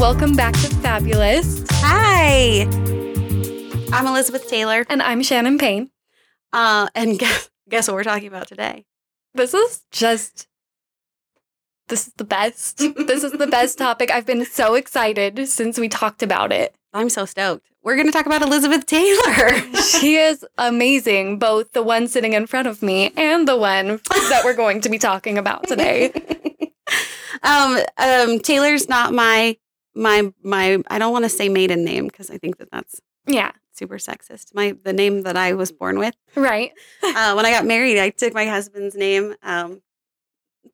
welcome back to Fabulous. Hi, I'm Elizabeth Taylor, And I'm Shannon Payne. uh, and guess, guess what we're talking about today? This is just. This is the best. this is the best topic. I've been so excited since we talked about it. I'm so stoked. We're going to talk about Elizabeth Taylor. She is amazing, both the one sitting in front of me and the one that we're going to be talking about today. um, um, Taylor's not my my my. I don't want to say maiden name because I think that that's Yeah, super sexist. My the name that I was born with. right. Uh, when I got married, I took my husband's name. Um,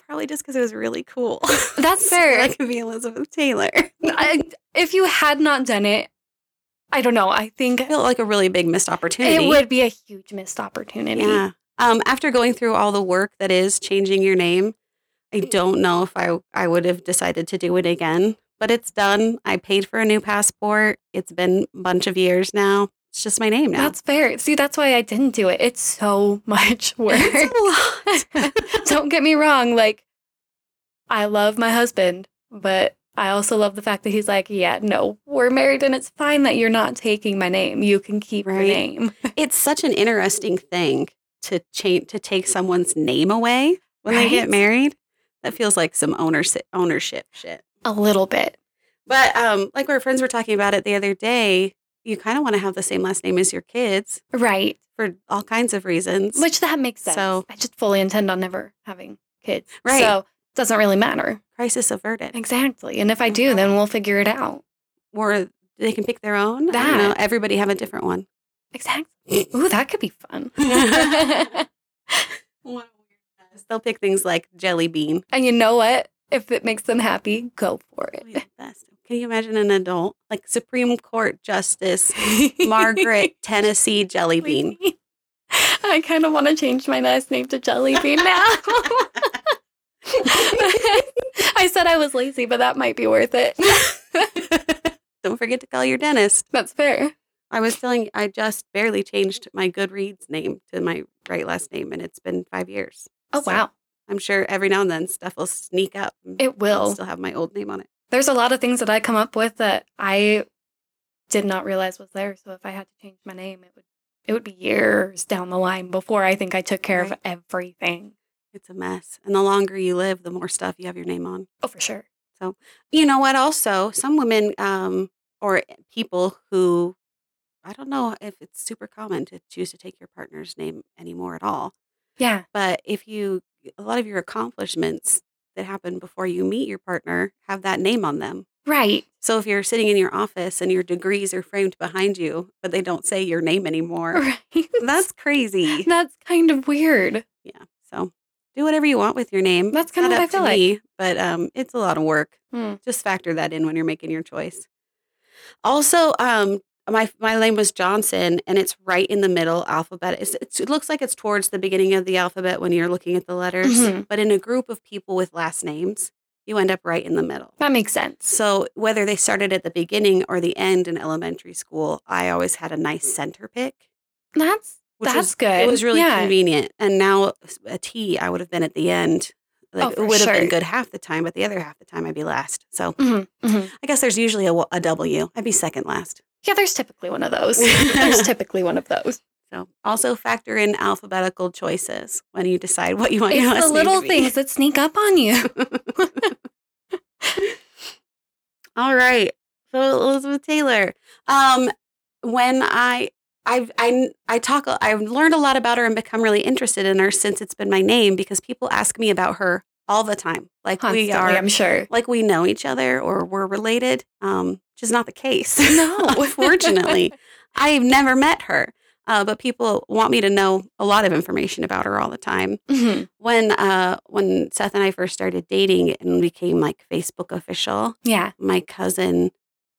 probably just because it was really cool. That's fair. I could be Elizabeth Taylor. I, if you had not done it, I don't know. I think I feel like a really big missed opportunity. it would be a huge missed opportunity. Yeah. Um, after going through all the work that is changing your name, I don't know if I I would have decided to do it again. But it's done. I paid for a new passport. It's been a bunch of years now. It's just my name now. That's fair. See, that's why I didn't do it. It's so much work. It's a lot. Don't get me wrong. Like, I love my husband, but I also love the fact that he's like, yeah, no, we're married and it's fine that you're not taking my name. You can keep your Right. name. it's such an interesting thing to change to take someone's name away when they get married. That feels like some ownership ownership shit. A little bit. But um, like our friends were talking about it the other day, you kind of want to have the same last name as your kids Right. for all kinds of reasons. Which that makes sense. So- I just fully intend on never having kids. Right. So it doesn't really matter. Crisis averted. Exactly. And if I do, then we'll figure it out. Or they can pick their own. That. know. Everybody have a different one. Exactly. Ooh, that could be fun. They'll pick things like jelly bean. and you know what? If it makes them happy, go for it. Can you imagine an adult like Supreme Court Justice Margaret Tennessee Jelly Bean? I kind of want to change my last name to Jelly Bean now. I said I was lazy, but that might be worth it. Don't forget to call your dentist. That's fair. I was telling I just barely changed my Goodreads name to my right last name, and it's been five years. Oh, So wow. I'm sure every now and then stuff will sneak up. and It I'll still have my old name on it. There's a lot of things that I come up with that I did not realize was there. So if I had to change my name, it would it would be years down the line before I think I took care of everything. It's a mess. And the longer you live, the more stuff you have your name on. Oh, for sure. So, you know what? Also, some women um, or people who I don't know if it's super common to choose to take your partner's name anymore at all. Yeah. But if you, a lot of your accomplishments that happen before you meet your partner have that name on them. Right. So if you're sitting in your office and your degrees are framed behind you, but they don't say your name anymore, Right. that's crazy. That's kind of weird. Yeah. So do whatever you want with your name. That's It's kinda what I feel like. me, But um, it's a lot of work. Hmm. Just factor that in when you're making your choice. Also, um, my my name was Johnson, and it's right in the middle alphabet. It's, it's, it looks like it's towards the beginning of the alphabet when you're looking at the letters. Mhm. But in a group of people with last names, you end up right in the middle. That makes sense. So whether they started at the beginning or the end in elementary school, I always had a nice center pick. That's which That's was, good. It was really Yeah. convenient. And now a T, I would have been at the end. Like Oh, it would have sure. been good half the time, but the other half the time I'd be last. So mhm, mhm. I guess there's usually a, w- a W. I'd be second last. yeah. There's typically one of those. there's typically one of those. So also factor in alphabetical choices when you decide what you want your It's last the little things that sneak up on you. All right. So Elizabeth Taylor. Um, when I I've I I talk I've learned a lot about her and become really interested in her since it's been my name because people ask me about her all the time. Like Constantly, we are I'm sure. like we know each other or we're related. Um, which is not the case. No. Unfortunately. I've never met her. Uh, but people want me to know a lot of information about her all the time Mhm. when uh when Seth and I first started dating and became like Facebook official, Yeah. my cousin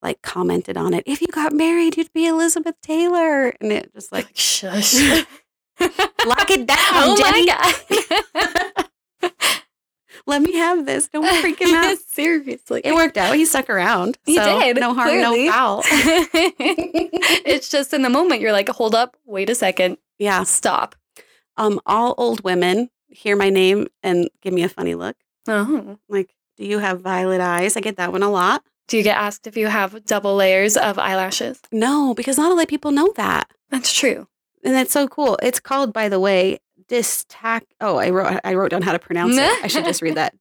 like commented on it. If you got married, you'd be Elizabeth Taylor, and it just like Like, shush. lock it down, oh Jenny. my god. Let me have this. Don't freak him out. Seriously. It worked out. He stuck around. He so did, No harm, clearly. no foul. it's just in the moment you're like, hold up, wait a second, Yeah. stop. Um, all old women hear my name and give me a funny look. Oh, Like, do you have violet eyes? I get that one a lot. Do you get asked if you have double layers of eyelashes? No, because not a lot of people know that. That's true. And that's so cool. It's called, by the way, distac. Oh, I wrote I wrote down how to pronounce it. I should just read that.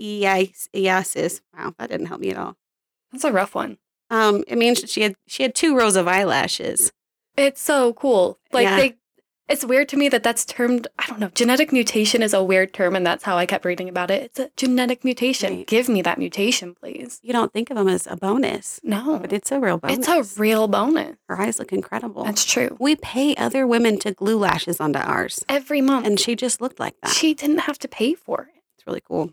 Distichiasis. Wow, that didn't help me at all. That's a rough one. Um, it means she had she had two rows of eyelashes. It's so cool. Like Yeah. they it's weird to me that that's termed I don't know. Genetic mutation is a weird term and that's how I kept reading about it. It's a genetic mutation. Right. Give me that mutation, please. You don't think of them as a bonus, No. but it's a real bonus. It's a real bonus. Her eyes look incredible. That's true. we pay other women to glue lashes onto ours, Every month. and she just looked like that. she didn't have to pay for it. It's really cool.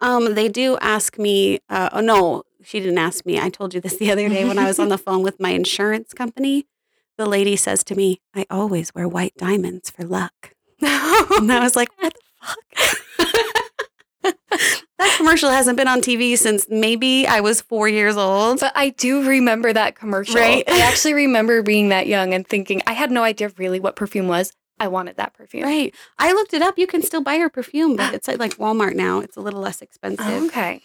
Um, they do ask me. Uh, oh no, she didn't ask me. I told you this the other day when I was on the phone with my insurance company. The lady says to me, "I always wear white diamonds for luck," and I was like, "What the fuck?" that commercial hasn't been on TV since maybe I was four years old. But I do remember that commercial. Right? I actually remember being that young and thinking I had no idea really what perfume was. I wanted that perfume. Right. I looked it up. You can still buy her perfume, but it's at like Walmart now. It's a little less expensive. Okay.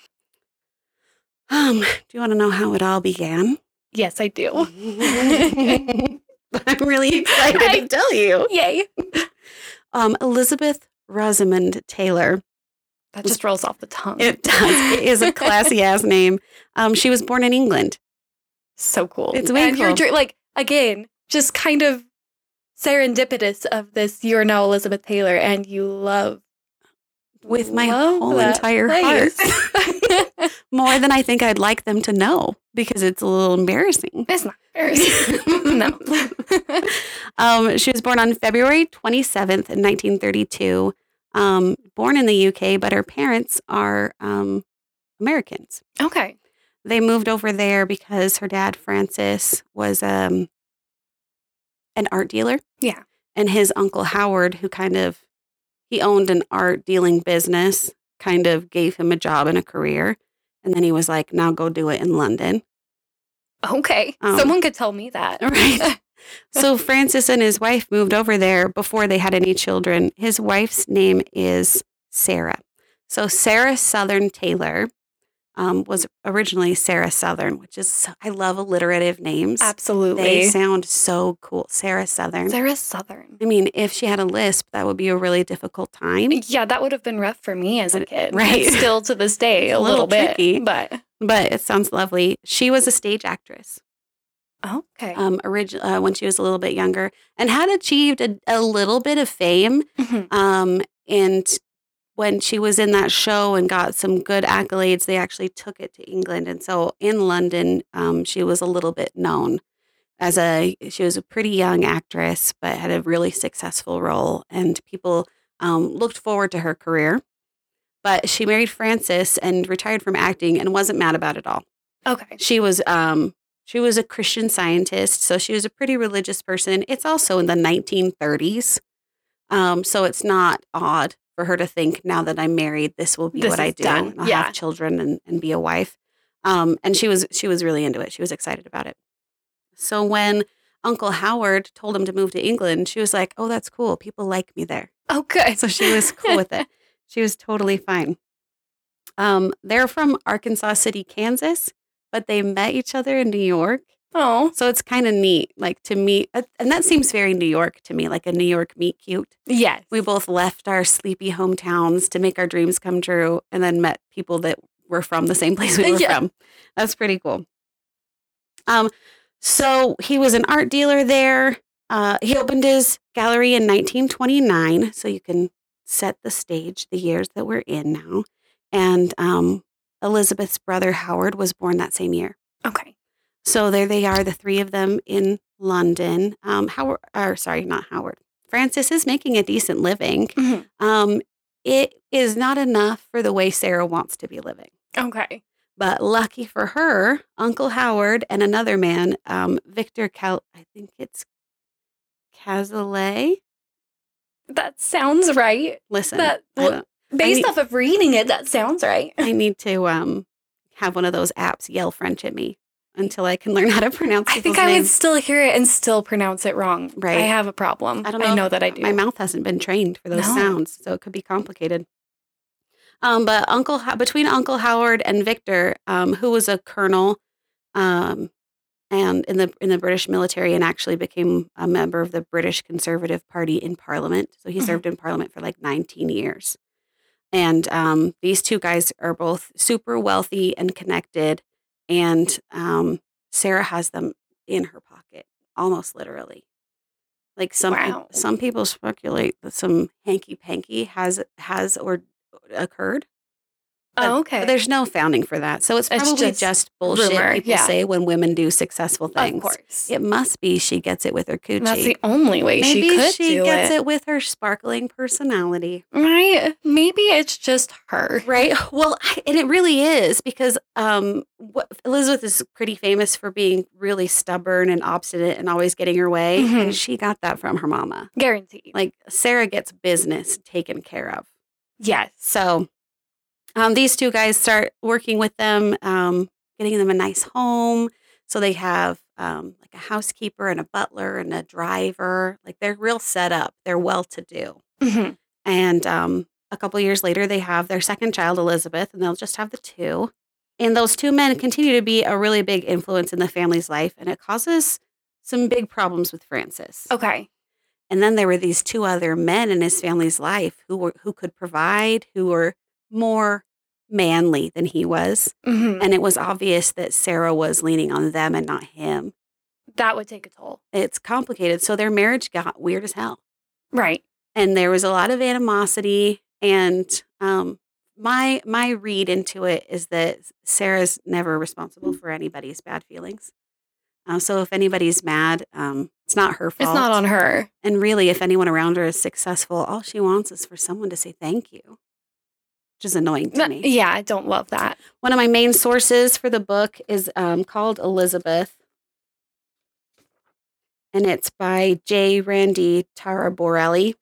Um, do you want to know how it all began? Yes, I do. I'm really excited I- to tell you. Yay. Um, Elizabeth Rosamond Taylor. That just rolls off the tongue. It does. It is a classy ass name. Um, she was born in England. so cool. It's way and you're like again, just kind of serendipitous of this. You're now Elizabeth Taylor, and you love With my love whole entire place. More than I think I'd like them to know because it's a little embarrassing. it's not embarrassing. no. Um, she was born on February 27th, 1932. Um, born in the UK, but her parents are um, Americans. okay. They moved over there because her dad, Francis, was um, an art dealer. Yeah. And his uncle, Howard, who kind of, he owned an art dealing business, kind of gave him a job and a career. And then he was like, now go do it in London. Okay. Um, Someone could tell me that. Right. so Francis and his wife moved over there before they had any children. His wife's name is Sarah. So Sarah Sothern Taylor um, was originally Sarah Sothern, which is I love alliterative names. Absolutely. They sound so cool. Sarah Sothern. Sarah Sothern. I mean, if she had a lisp, that would be a really difficult time. Yeah, that would have been rough for me as a kid. right. And Still to this day, a a little, little bit. But But it sounds lovely. She was a stage actress. okay. Um, orig- uh, when she was a little bit younger, and had achieved a, a little bit of fame Mhm. Um, and when she was in that show and got some good accolades, they actually took it to England. And so in London, um, she was a little bit known as a, she was a pretty young actress, but had a really successful role. And people um, looked forward to her career. But she married Francis and retired from acting and wasn't mad about it all Okay. she was um she was a christian scientist so she was a pretty religious person it's also in the 1930s um so it's not odd for her to think now that i'm married this will be This what i do done. i'll Yeah. have children and, and be a wife um and she was she was really into it she was excited about it so when uncle howard told him to move to england she was like oh that's cool people like me there Okay. so she was cool with it. She was totally fine. Um, they're from Arkansas City, Kansas, but they met each other in New York. Oh, So it's kind of neat, like to meet, uh, and that seems very New York to me, like a New York meet cute. yes. We both left our sleepy hometowns to make our dreams come true, and then met people that were from the same place we were Yeah. from. That's pretty cool. Um, so he was an art dealer there. Uh, he opened his gallery in 1929, so you can set the stage, the years that we're in now. And um, Elizabeth's brother Howard was born that same year. Okay. So there they are, the three of them in London. Um, Howard, or sorry, not Howard. Francis is making a decent living. Mhm. Um, it is not enough for the way Sarah wants to be living. Okay. But lucky for her, Uncle Howard and another man, um, Victor Cal, I think it's Cazalet. That sounds right. Listen, That- well, Based need- off of reading it, that sounds right. I need to um, have one of those apps yell French at me until I can learn how to pronounce it. I think I would still hear it and still pronounce it wrong. Right. I have a problem. I don't know. I know that I do. My mouth hasn't been trained for those No. sounds, so it could be complicated. Um, but Uncle between Uncle Howard and Victor, um, who was a colonel, um, and in the in the British military, and actually became a member of the British Conservative Party in Parliament. So he Mhm. served in Parliament for like 19 years. And um, these two guys are both super wealthy and connected, and um, Sarah has them in her pocket, almost literally. Like some Wow. some people speculate that some hanky panky has has or occurred. Oh, okay. There's no founding for that. So it's It's probably just just, bullshit rumor, people yeah. say when women do successful things. Of course. It must be she gets it with her coochie. That's the only way Maybe she could she do gets it. it. with her sparkling personality. Right? Maybe it's just her. Right. Well, I- and it really is because um, what, Elizabeth is pretty famous for being really stubborn and obstinate and always getting her way. Mhm. And she got that from her mama. Guaranteed. Like Sarah gets business taken care of. yes. So um, these two guys start working with them, um, getting them a nice home. So they have um, like a housekeeper and a butler and a driver. Like they're real set up. They're well to do. Mhm. And um, a couple years later, they have their second child, Elizabeth, and they'll just have the two. And those two men continue to be a really big influence in the family's life, and it causes some big problems with Francis. Okay. And then there were these two other men in his family's life who were who could provide, who were more manly than he was. Mhm. And it was obvious that Sarah was leaning on them and not him. That would take a toll. It's complicated. So their marriage got weird as hell. Right. And there was a lot of animosity. And um, my my read into it is that Sarah's never responsible for anybody's bad feelings. Um, so if anybody's mad, um, it's not her fault. It's not on her. And really, if anyone around her is successful, all she wants is for someone to say thank you, which is annoying to me. Yeah, I don't love that. One of my main sources for the book is um, called Elizabeth, and it's by J. Randy Taraborrelli.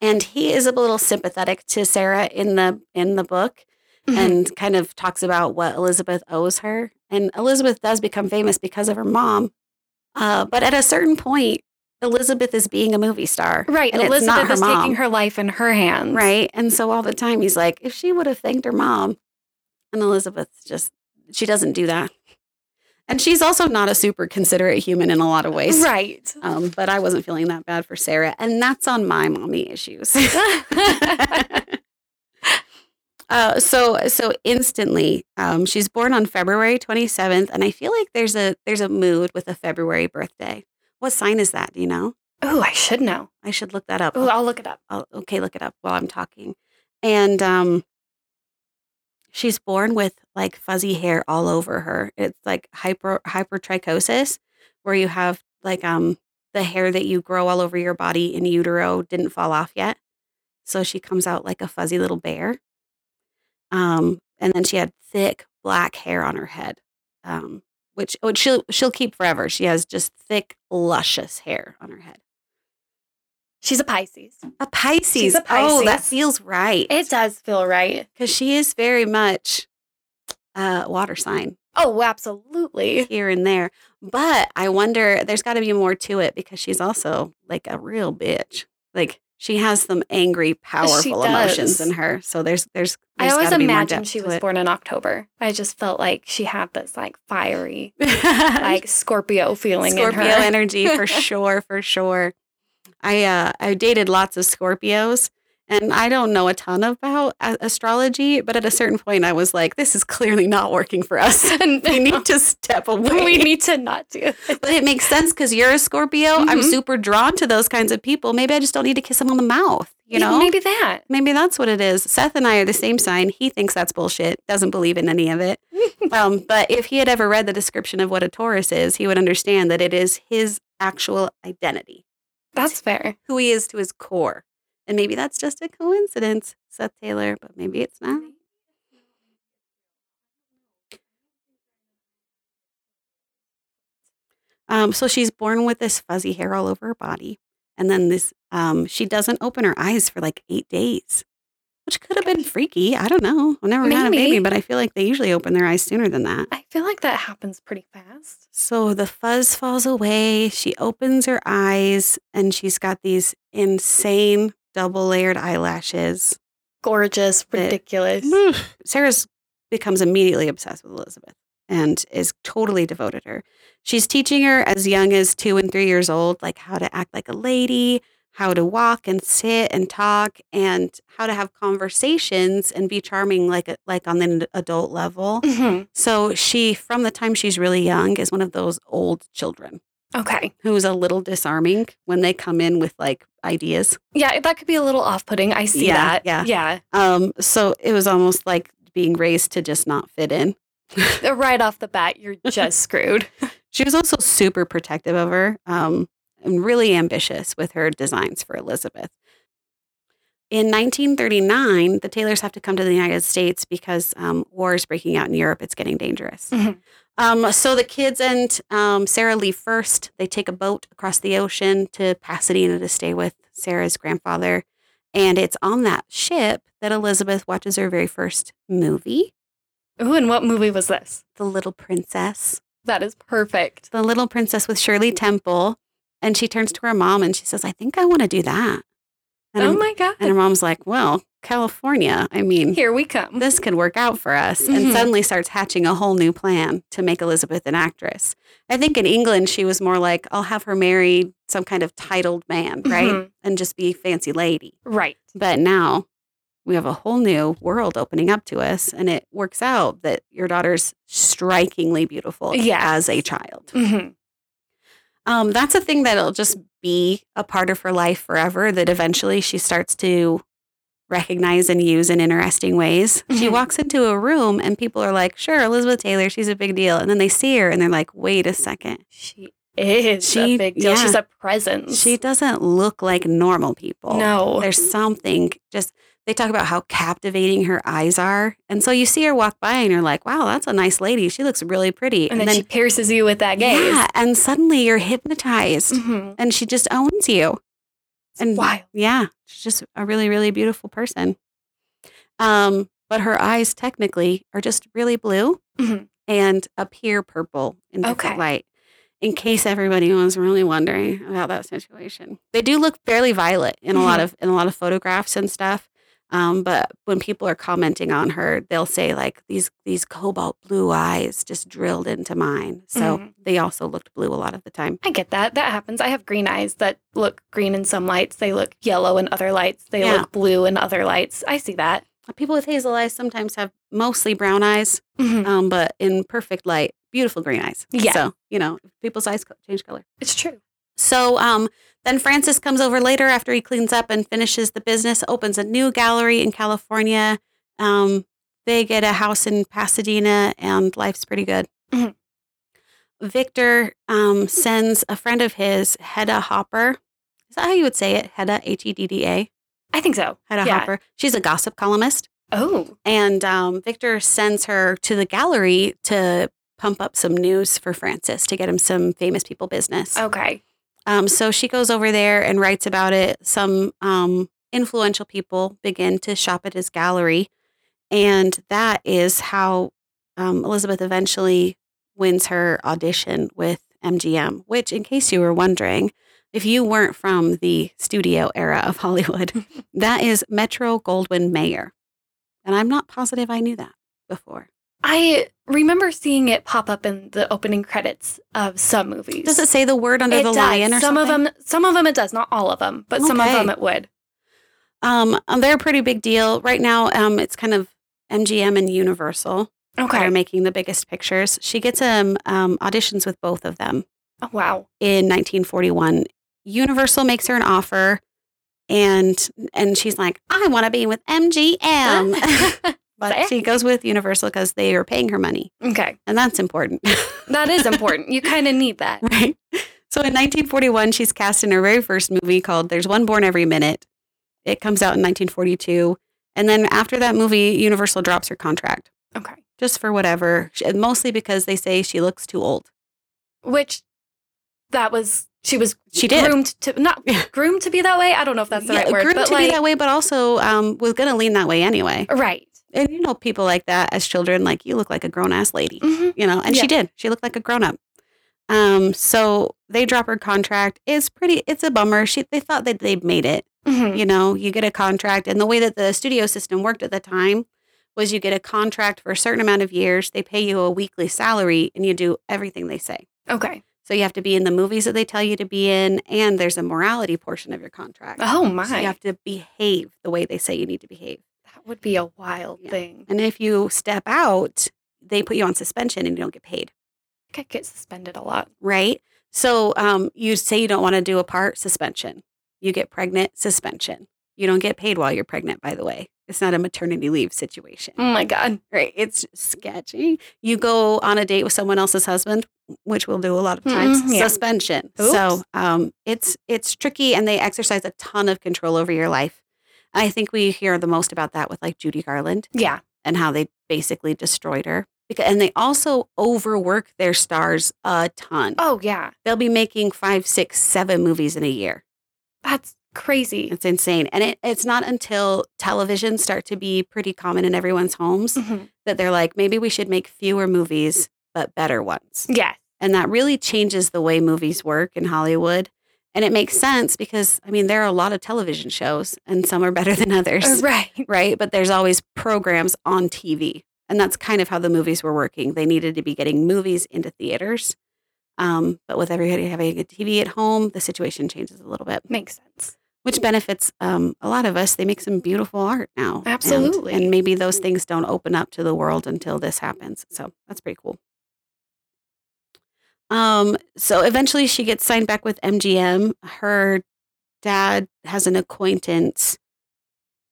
And he is a little sympathetic to Sarah in the in the book Mhm. and kind of talks about what Elizabeth owes her. And Elizabeth does become famous because of her mom. Uh, but at a certain point, Elizabeth is being a movie star. right. and Elizabeth is mom. taking her life in her hands. Right. And so all the time he's like, if she would have thanked her mom. And Elizabeth just, she doesn't do that. And she's also not a super considerate human in a lot of ways. Right. Um, but I wasn't feeling that bad for Sarah. And that's on my mommy issues. uh, so so instantly, um, she's born on February 27th. And I feel like there's a there's a mood with a February birthday. What sign is that? Do you know? oh, I should know. I should look that up. Oh, I'll look it up. I'll, okay, look it up while I'm talking. And um, she's born with like fuzzy hair all over her. It's like hyper hypertrichosis, where you have like um the hair that you grow all over your body in utero didn't fall off yet, so she comes out like a fuzzy little bear. Um, and then she had thick black hair on her head, um, which which she'll she'll keep forever. She has just thick, luscious hair on her head. She's a Pisces. A Pisces. She's a Oh, that feels right. It does feel right. because she is very much uh, a water sign Oh, absolutely. here and there. But I wonder, there's got to be more to it because she's also like a real bitch. Like she has some angry, powerful emotions in her. So there's there's. I always gotta be more imagined she was born in October. I just felt like she had this like fiery, like Scorpio feeling Scorpio in her. energy for sure, for sure. I uh, I dated lots of Scorpios, and I don't know a ton about a- astrology, but at a certain point, I was like, "This is clearly not working for us. And we need to step away." we need to not do it. but it makes sense because you're a Scorpio. I'm Mhm. super drawn to those kinds of people. Maybe I just don't need to kiss them on the mouth. You know, maybe that. Maybe that's what it is. Seth and I are the same sign. He thinks that's bullshit, doesn't believe in any of it. um, but if he had ever read the description of what a Taurus is, he would understand that it is his actual identity, That's fair. who he is to his core. And maybe that's just a coincidence, Seth Taylor, but maybe it's not. Um, so she's born with this fuzzy hair all over her body. And then this, um, she doesn't open her eyes for like eight days, which could have been freaky. I don't know. I've never had a baby, but I feel like they usually open their eyes sooner than that. I feel like that happens pretty fast. So the fuzz falls away. She opens her eyes and she's got these insane double layered eyelashes. Gorgeous, It- ridiculous. Sarah's becomes immediately obsessed with Elizabeth and is totally devoted to her. She's teaching her as young as two and three years old, like how to act like a lady, how to walk and sit and talk, and how to have conversations and be charming like a, like on an adult level. Mhm. So she, from the time she's really young, is one of those old children Okay. who's a little disarming when they come in with like ideas. Yeah, that could be a little off putting. I see Yeah, that. yeah. Yeah. Um, so it was almost like being raised to just not fit in. Uh, Right off the bat, you're just screwed. She was also super protective of her um, and really ambitious with her designs for Elizabeth. In 1939, the Taylors have to come to the United States because um, war is breaking out in Europe. It's getting dangerous. Mhm. Um, so the kids and um, Sarah leave first. They take a boat across the ocean to Pasadena to stay with Sarah's grandfather. And it's on that ship that Elizabeth watches her very first movie, Ooh, and what movie was this? The Little Princess. That is perfect. The Little Princess with Shirley Temple. And she turns to her mom and she says, I think I want to do that. And, oh her, my God. and her mom's like, Well, California. I mean, Here we come. this could work out for us. And Mhm. suddenly starts hatching a whole new plan to make Elizabeth an actress. I think in England, she was more like, I'll have her marry some kind of titled man, right? Mhm. And just be a fancy lady. Right. But now we have a whole new world opening up to us. And it works out that your daughter's strikingly beautiful Yeah. as a child. hmm Um, that's a thing that'll just be a part of her life forever. That eventually she starts to recognize and use in interesting ways. She Mhm. walks into a room and people are like, "Sure, Elizabeth Taylor, she's a big deal," and then they see her and they're like, "Wait a second, She is She- a big deal. yeah. She's a presence. she doesn't look like normal people." no. there's something just. They talk about how captivating her eyes are, and so you see her walk by and you're like, "Wow, that's a nice lady. She looks really pretty." and, then, she pierces you with that gaze. yeah, and suddenly you're hypnotized. hmm and she just owns you. And Wild. yeah, she's just a really, really beautiful person. Um, but her eyes technically are just really blue Mhm. and appear purple in different Okay. light. In case everybody was really wondering about that situation, they do look fairly violet in a lot Mhm. of in a lot of photographs and stuff. Um, but when people are commenting on her, they'll say like these these cobalt blue eyes just drilled into mine. So Mhm. they also looked blue a lot of the time. I get that. That happens. I have green eyes that look green in some lights. They look yellow in other lights. They Yeah. look blue in other lights. I see that. People with hazel eyes sometimes have mostly brown eyes, Mhm. um, but in perfect light, beautiful green eyes. Yeah. So, you know, people's eyes change color. It's true. So um, then Francis comes over later after he cleans up and finishes the business, opens a new gallery in California. Um, they get a house in Pasadena, and life's pretty good. Mhm. Victor um, sends a friend of his, Hedda Hopper. Is that how you would say it? Hedda, H E D D A. I think so. Hedda Yeah. Hopper. She's a gossip columnist. Oh. And um, Victor sends her to the gallery to pump up some news for Francis to get him some famous people business. Okay. Um, so she goes over there and writes about it. Some um, influential people begin to shop at his gallery. And that is how um, Elizabeth eventually wins her audition with MGM, which, in case you were wondering, if you weren't from the studio era of Hollywood, that is Metro Goldwyn Mayer. And I'm not positive I knew that before. I remember seeing it pop up in the opening credits of some movies. Does it say the word under It the does. lion or something? some something? of them some of them it does, not all of them, but some of them it would. Um, um, they're a pretty big deal right now. Um, it's kind of MGM and Universal that Okay. are making the biggest pictures. She gets um, um auditions with both of them Oh, wow. in 1941. Universal makes her an offer, and and she's like, I want to be with MGM. but she goes with Universal because they are paying her money, Okay. and that's important. That is important. you kind of need that. right? So in 1941, she's cast in her very first movie called There's One Born Every Minute. It comes out in 1942. And then after that movie, Universal drops her contract Okay. just for whatever, mostly because they say she looks too old. Which that was she was She did. groomed to not groomed to be that way. I don't know if that's the Yeah, right word, groomed to like be that way, but also um, was going to lean that way anyway. right. And you know, people like that as children, like you look like a grown ass lady, hmm you know, and Yeah. she did. She looked like a grown up. Um, so they drop her contract. It's pretty. It's a bummer. She they thought that they'd made it. Mhm. You know, you get a contract, and the way that the studio system worked at the time was you get a contract for a certain amount of years. They pay you a weekly salary, and you do everything they say. Okay. So you have to be in the movies that they tell you to be in, and there's a morality portion of your contract. Oh my. So you have to behave the way they say you need to behave. That would be a wild Yeah. thing. And if you step out, they put you on suspension and you don't get paid, I get suspended a lot. right? So um, you say you don't want to do a part, suspension. You get pregnant, suspension. You don't get paid while you're pregnant, by the way. It's not a maternity leave situation. Oh my God. Right. It's sketchy. You go on a date with someone else's husband, which we'll do a lot of times. Mm, yeah. Suspension. Oops. So um, it's it's tricky, and they exercise a ton of control over your life. I think we hear the most about that with like Judy Garland Yeah. and how they basically destroyed her. Because, and they also overwork their stars a ton. Oh yeah. They'll be making five, six, seven movies in a year. That's crazy. It's insane. And it, it's not until television start to be pretty common in everyone's homes Mhm. that they're like, maybe we should make fewer movies, but better ones. Yes. And that really changes the way movies work in Hollywood. And it makes sense because, I mean, there are a lot of television shows and some are better than others, Uh, Right. right? But there's always programs on TV. And that's kind of how the movies were working. They needed to be getting movies into theaters. Um, but with everybody having a TV at home, the situation changes a little bit Makes sense. which benefits um, a lot of us. They make some beautiful art now. And- Absolutely. And, maybe those things don't open up to the world until this happens. So that's pretty cool. Um, so eventually she gets signed back with MGM. Her dad has an acquaintance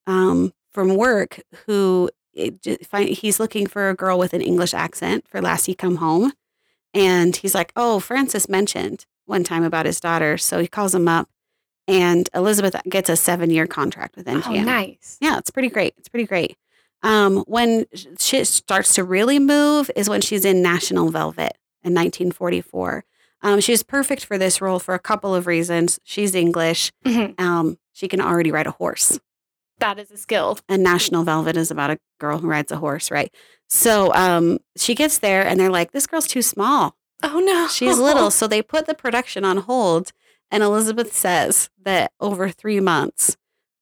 um, from work who it, ju- find, he's looking for a girl with an English accent for Lassie Come Home. And he's like, Oh, Francis mentioned one time about his daughter. So he calls him up and Elizabeth gets a seven year contract with MGM. Oh, nice. Yeah, it's pretty great. It's pretty great. Um, when sh- shit starts to really move is when she's in National Velvet in 1944. Um, she was perfect for this role for a couple of reasons. She's English. Mhm. Um, she can already ride a horse, That is a skill. and National Velvet is about a girl who rides a horse, right? So um, she gets there, and they're like, "This girl's too small. Oh no. She's little." So they put the production on hold, and Elizabeth says that over three months,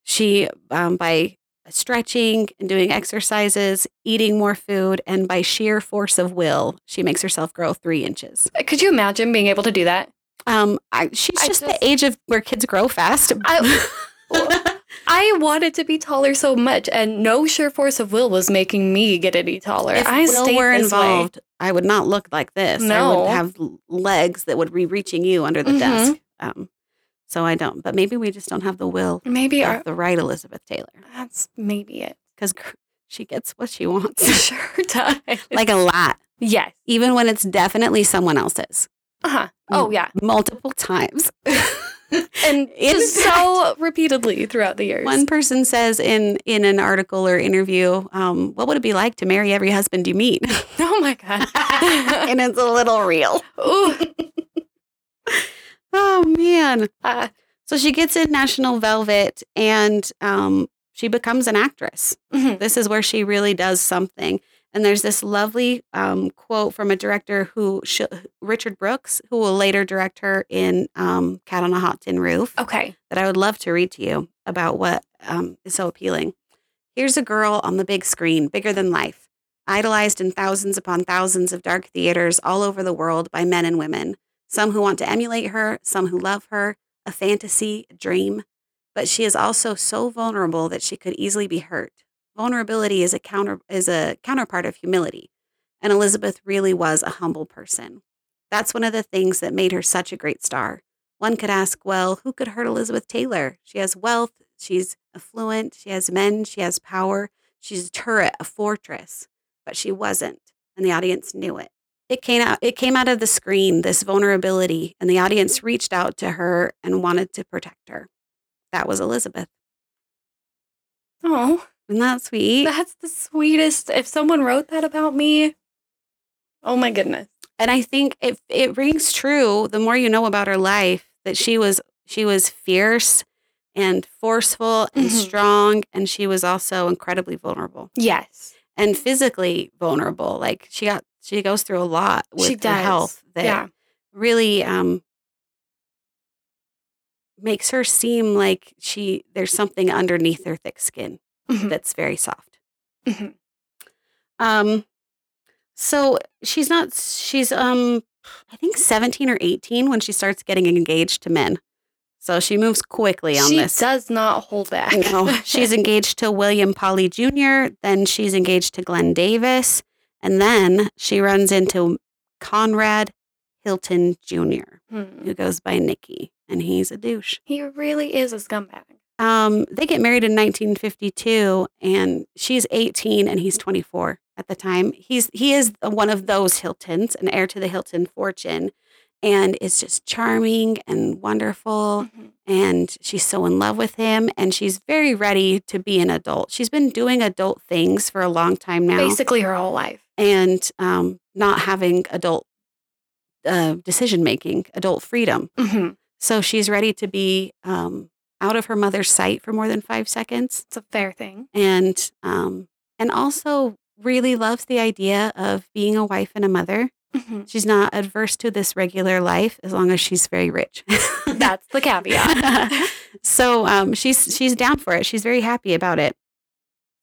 she, um, by stretching and doing exercises, eating more food, and by sheer force of will, she makes herself grow three inches. Could you imagine being able to do that? Um, I, she's I just, just- the age of where kids grow fast. I, I wanted to be taller so much, and no sure force of will was making me get any taller. if I will were this way. involved, I would not look like this. I No. would have legs that would be reaching you under the Mhm. desk. Um, so I don't. But maybe we just don't have the will Maybe our, the right Elizabeth Taylor that's maybe it. because she gets what she wants, sure does. like a lot, yes. even when it's definitely someone else's. Uh huh. Oh yeah. multiple times. And just so repeatedly throughout the years. One person says in in an article or interview, um, "What would it be like to marry every husband you meet?" Oh my god. and it's a little real. Ooh. Oh man! Uh, So she gets in National Velvet, and um, she becomes an actress. mhm. This is where she really does something. And there's this lovely um, quote from a director who, sh- Richard Brooks, who will later direct her in um, Cat on a Hot Tin Roof. Okay. that I would love to read to you about what um, is so appealing. Here's a girl on the big screen, bigger than life, idolized in thousands upon thousands of dark theaters all over the world by men and women, some who want to emulate her, some who love her, a fantasy, a dream. But she is also so vulnerable that she could easily be hurt. Vulnerability is a counter is a counterpart of humility, and Elizabeth really was a humble person. That's one of the things that made her such a great star. One could ask, well, who could hurt Elizabeth Taylor? She has wealth, she's affluent, she has men, she has power, she's a turret, a fortress. But she wasn't, and the audience knew it. It came out it came out of the screen, this vulnerability, and the audience reached out to her and wanted to protect her. That was Elizabeth. Oh, Isn't that sweet? that's the sweetest. If someone wrote that about me, oh my goodness. and I think it it rings true the more you know about her life that she was she was fierce and forceful and Mhm. strong and she was also incredibly vulnerable. Yes. and physically vulnerable. Like she got, she goes through a lot with She her health that Yeah. really um, makes her seem like she there's something underneath her thick skin Mhm. that's very soft. Mhm. Um, so she's not. She's um, I think seventeen or eighteen when she starts getting engaged to men. So she moves quickly on She this. does not hold back. No, she's engaged to William Pawley Jr. Then she's engaged to Glenn Davis, and then she runs into Conrad Hilton Jr., Hmm. who goes by Nicky, and he's a douche. He really is a scumbag. Um, they get married in 1952, and she's 18 and he's 24 at the time. He's he is one of those Hiltons, an heir to the Hilton fortune, and is just charming and wonderful. Mhm. And she's so in love with him, and she's very ready to be an adult. She's been doing adult things for a long time now, Basically, her whole life. And um, not having adult uh, decision making, adult freedom. Mhm. So she's ready to be um, out of her mother's sight for more than five seconds, It's a fair thing. and um, and also really loves the idea of being a wife and a mother. Mhm. She's not adverse to this regular life as long as she's very rich. That's the caveat. so um, she's she's down for it. She's very happy about it.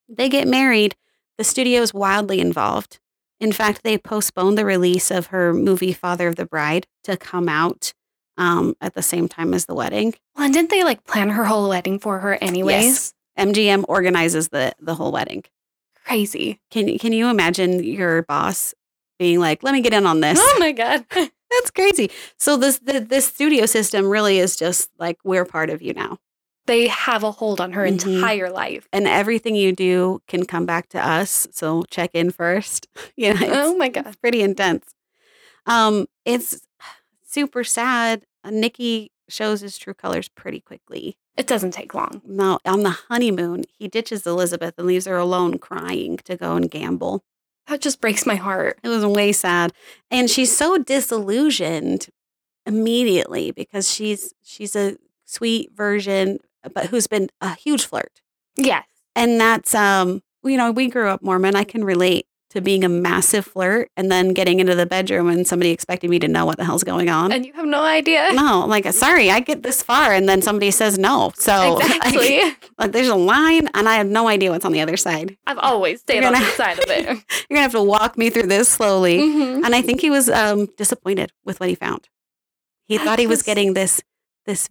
They get married. The studio is wildly involved. In fact, they postponed the release of her movie Father of the Bride to come out um, at the same time as the wedding. Well, and didn't they like plan her whole wedding for her anyways? Yes. MGM organizes the the whole wedding. Crazy. Can can you imagine your boss being like, "Let me get in on this"? Oh my god. That's crazy. So this the, this studio system really is just like we're part of you now. They have a hold on her Mhm. entire life. and everything you do can come back to us. So check in first. You know, Oh my god. pretty intense. Um, it's super sad. Uh, Nicky shows his true colors pretty quickly. It doesn't take long. No, on the honeymoon, he ditches Elizabeth and leaves her alone crying to go and gamble. That just breaks my heart. It was way sad. And she's so disillusioned immediately because she's she's a sweet version, but who's been a huge flirt. Yes. and that's um you know we grew up mormon i can relate to being a massive flirt and then getting into the bedroom and somebody expecting me to know what the hell's going on And you have no idea. no like sorry i get this far and then somebody says no so exactly. like, like, there's a line and i have no idea what's on the other side I've always stayed You're on gonna- the side of it. you're gonna have to walk me through this slowly Mhm. and i think he was um disappointed with what he found he I thought he was getting this this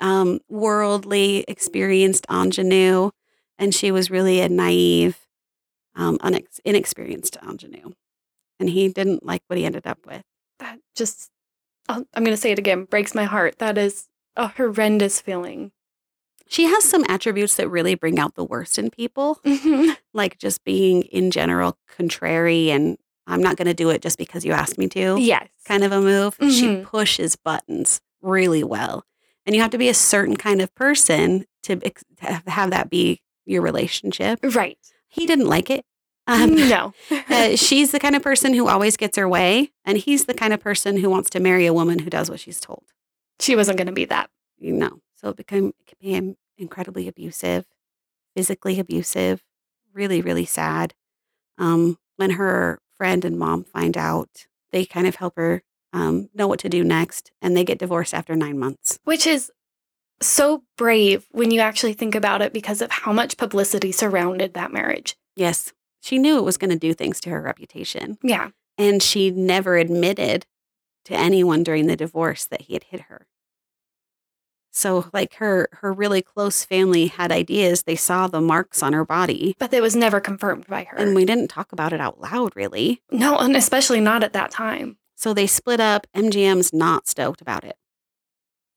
um worldly experienced ingenue and she was really a naive um unex- inexperienced ingenue and he didn't like what he ended up with That just, I'll- I'm going to say it again, breaks my heart. That is a horrendous feeling. she has some attributes that really bring out the worst in people Mhm. like just being in general contrary and i'm not going to do it just because you asked me to Yes. kind of a move. She Mhm. pushes buttons really well. And you have to be a certain kind of person to, have- that be your relationship. Right. He didn't like it. Um, no. uh, she's the kind of person who always gets her way. And he's the kind of person who wants to marry a woman who does what she's told. she wasn't going to be that. No. so it became, it became incredibly abusive, physically abusive, really, really sad. Um, when her friend and mom find out, they kind of help her um, know what to do next, and they get divorced after nine months. Which is so brave when you actually think about it because of how much publicity surrounded that marriage. Yes, she knew it was going to do things to her reputation, Yeah. and she never admitted to anyone during the divorce that he had hit her. So, like her, her really close family had ideas. They saw the marks on her body, But it was never confirmed by her. and we didn't talk about it out loud, really. no, and especially not at that time. So they split up. MGM's not stoked about it.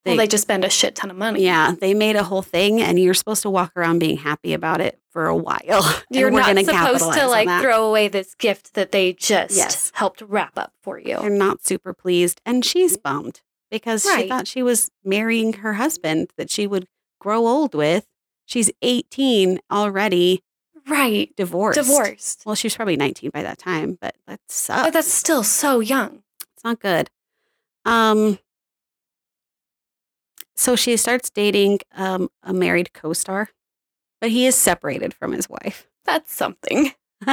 well, they just spend a shit ton of money. yeah, they made a whole thing, and you're supposed to walk around being happy about it for a while. You're not supposed to like throw away this gift that they just Yes. helped wrap up for you. They're not super pleased, and she's mm. bummed because she thought she was marrying her husband that she would grow old with. She's 18 already, Right. divorced. Divorced. Well, she was probably 19 by that time, but that sucks. But that's still so young. It's not good. Um, so she starts dating um, a married co-star, but he is separated from his wife. That's something.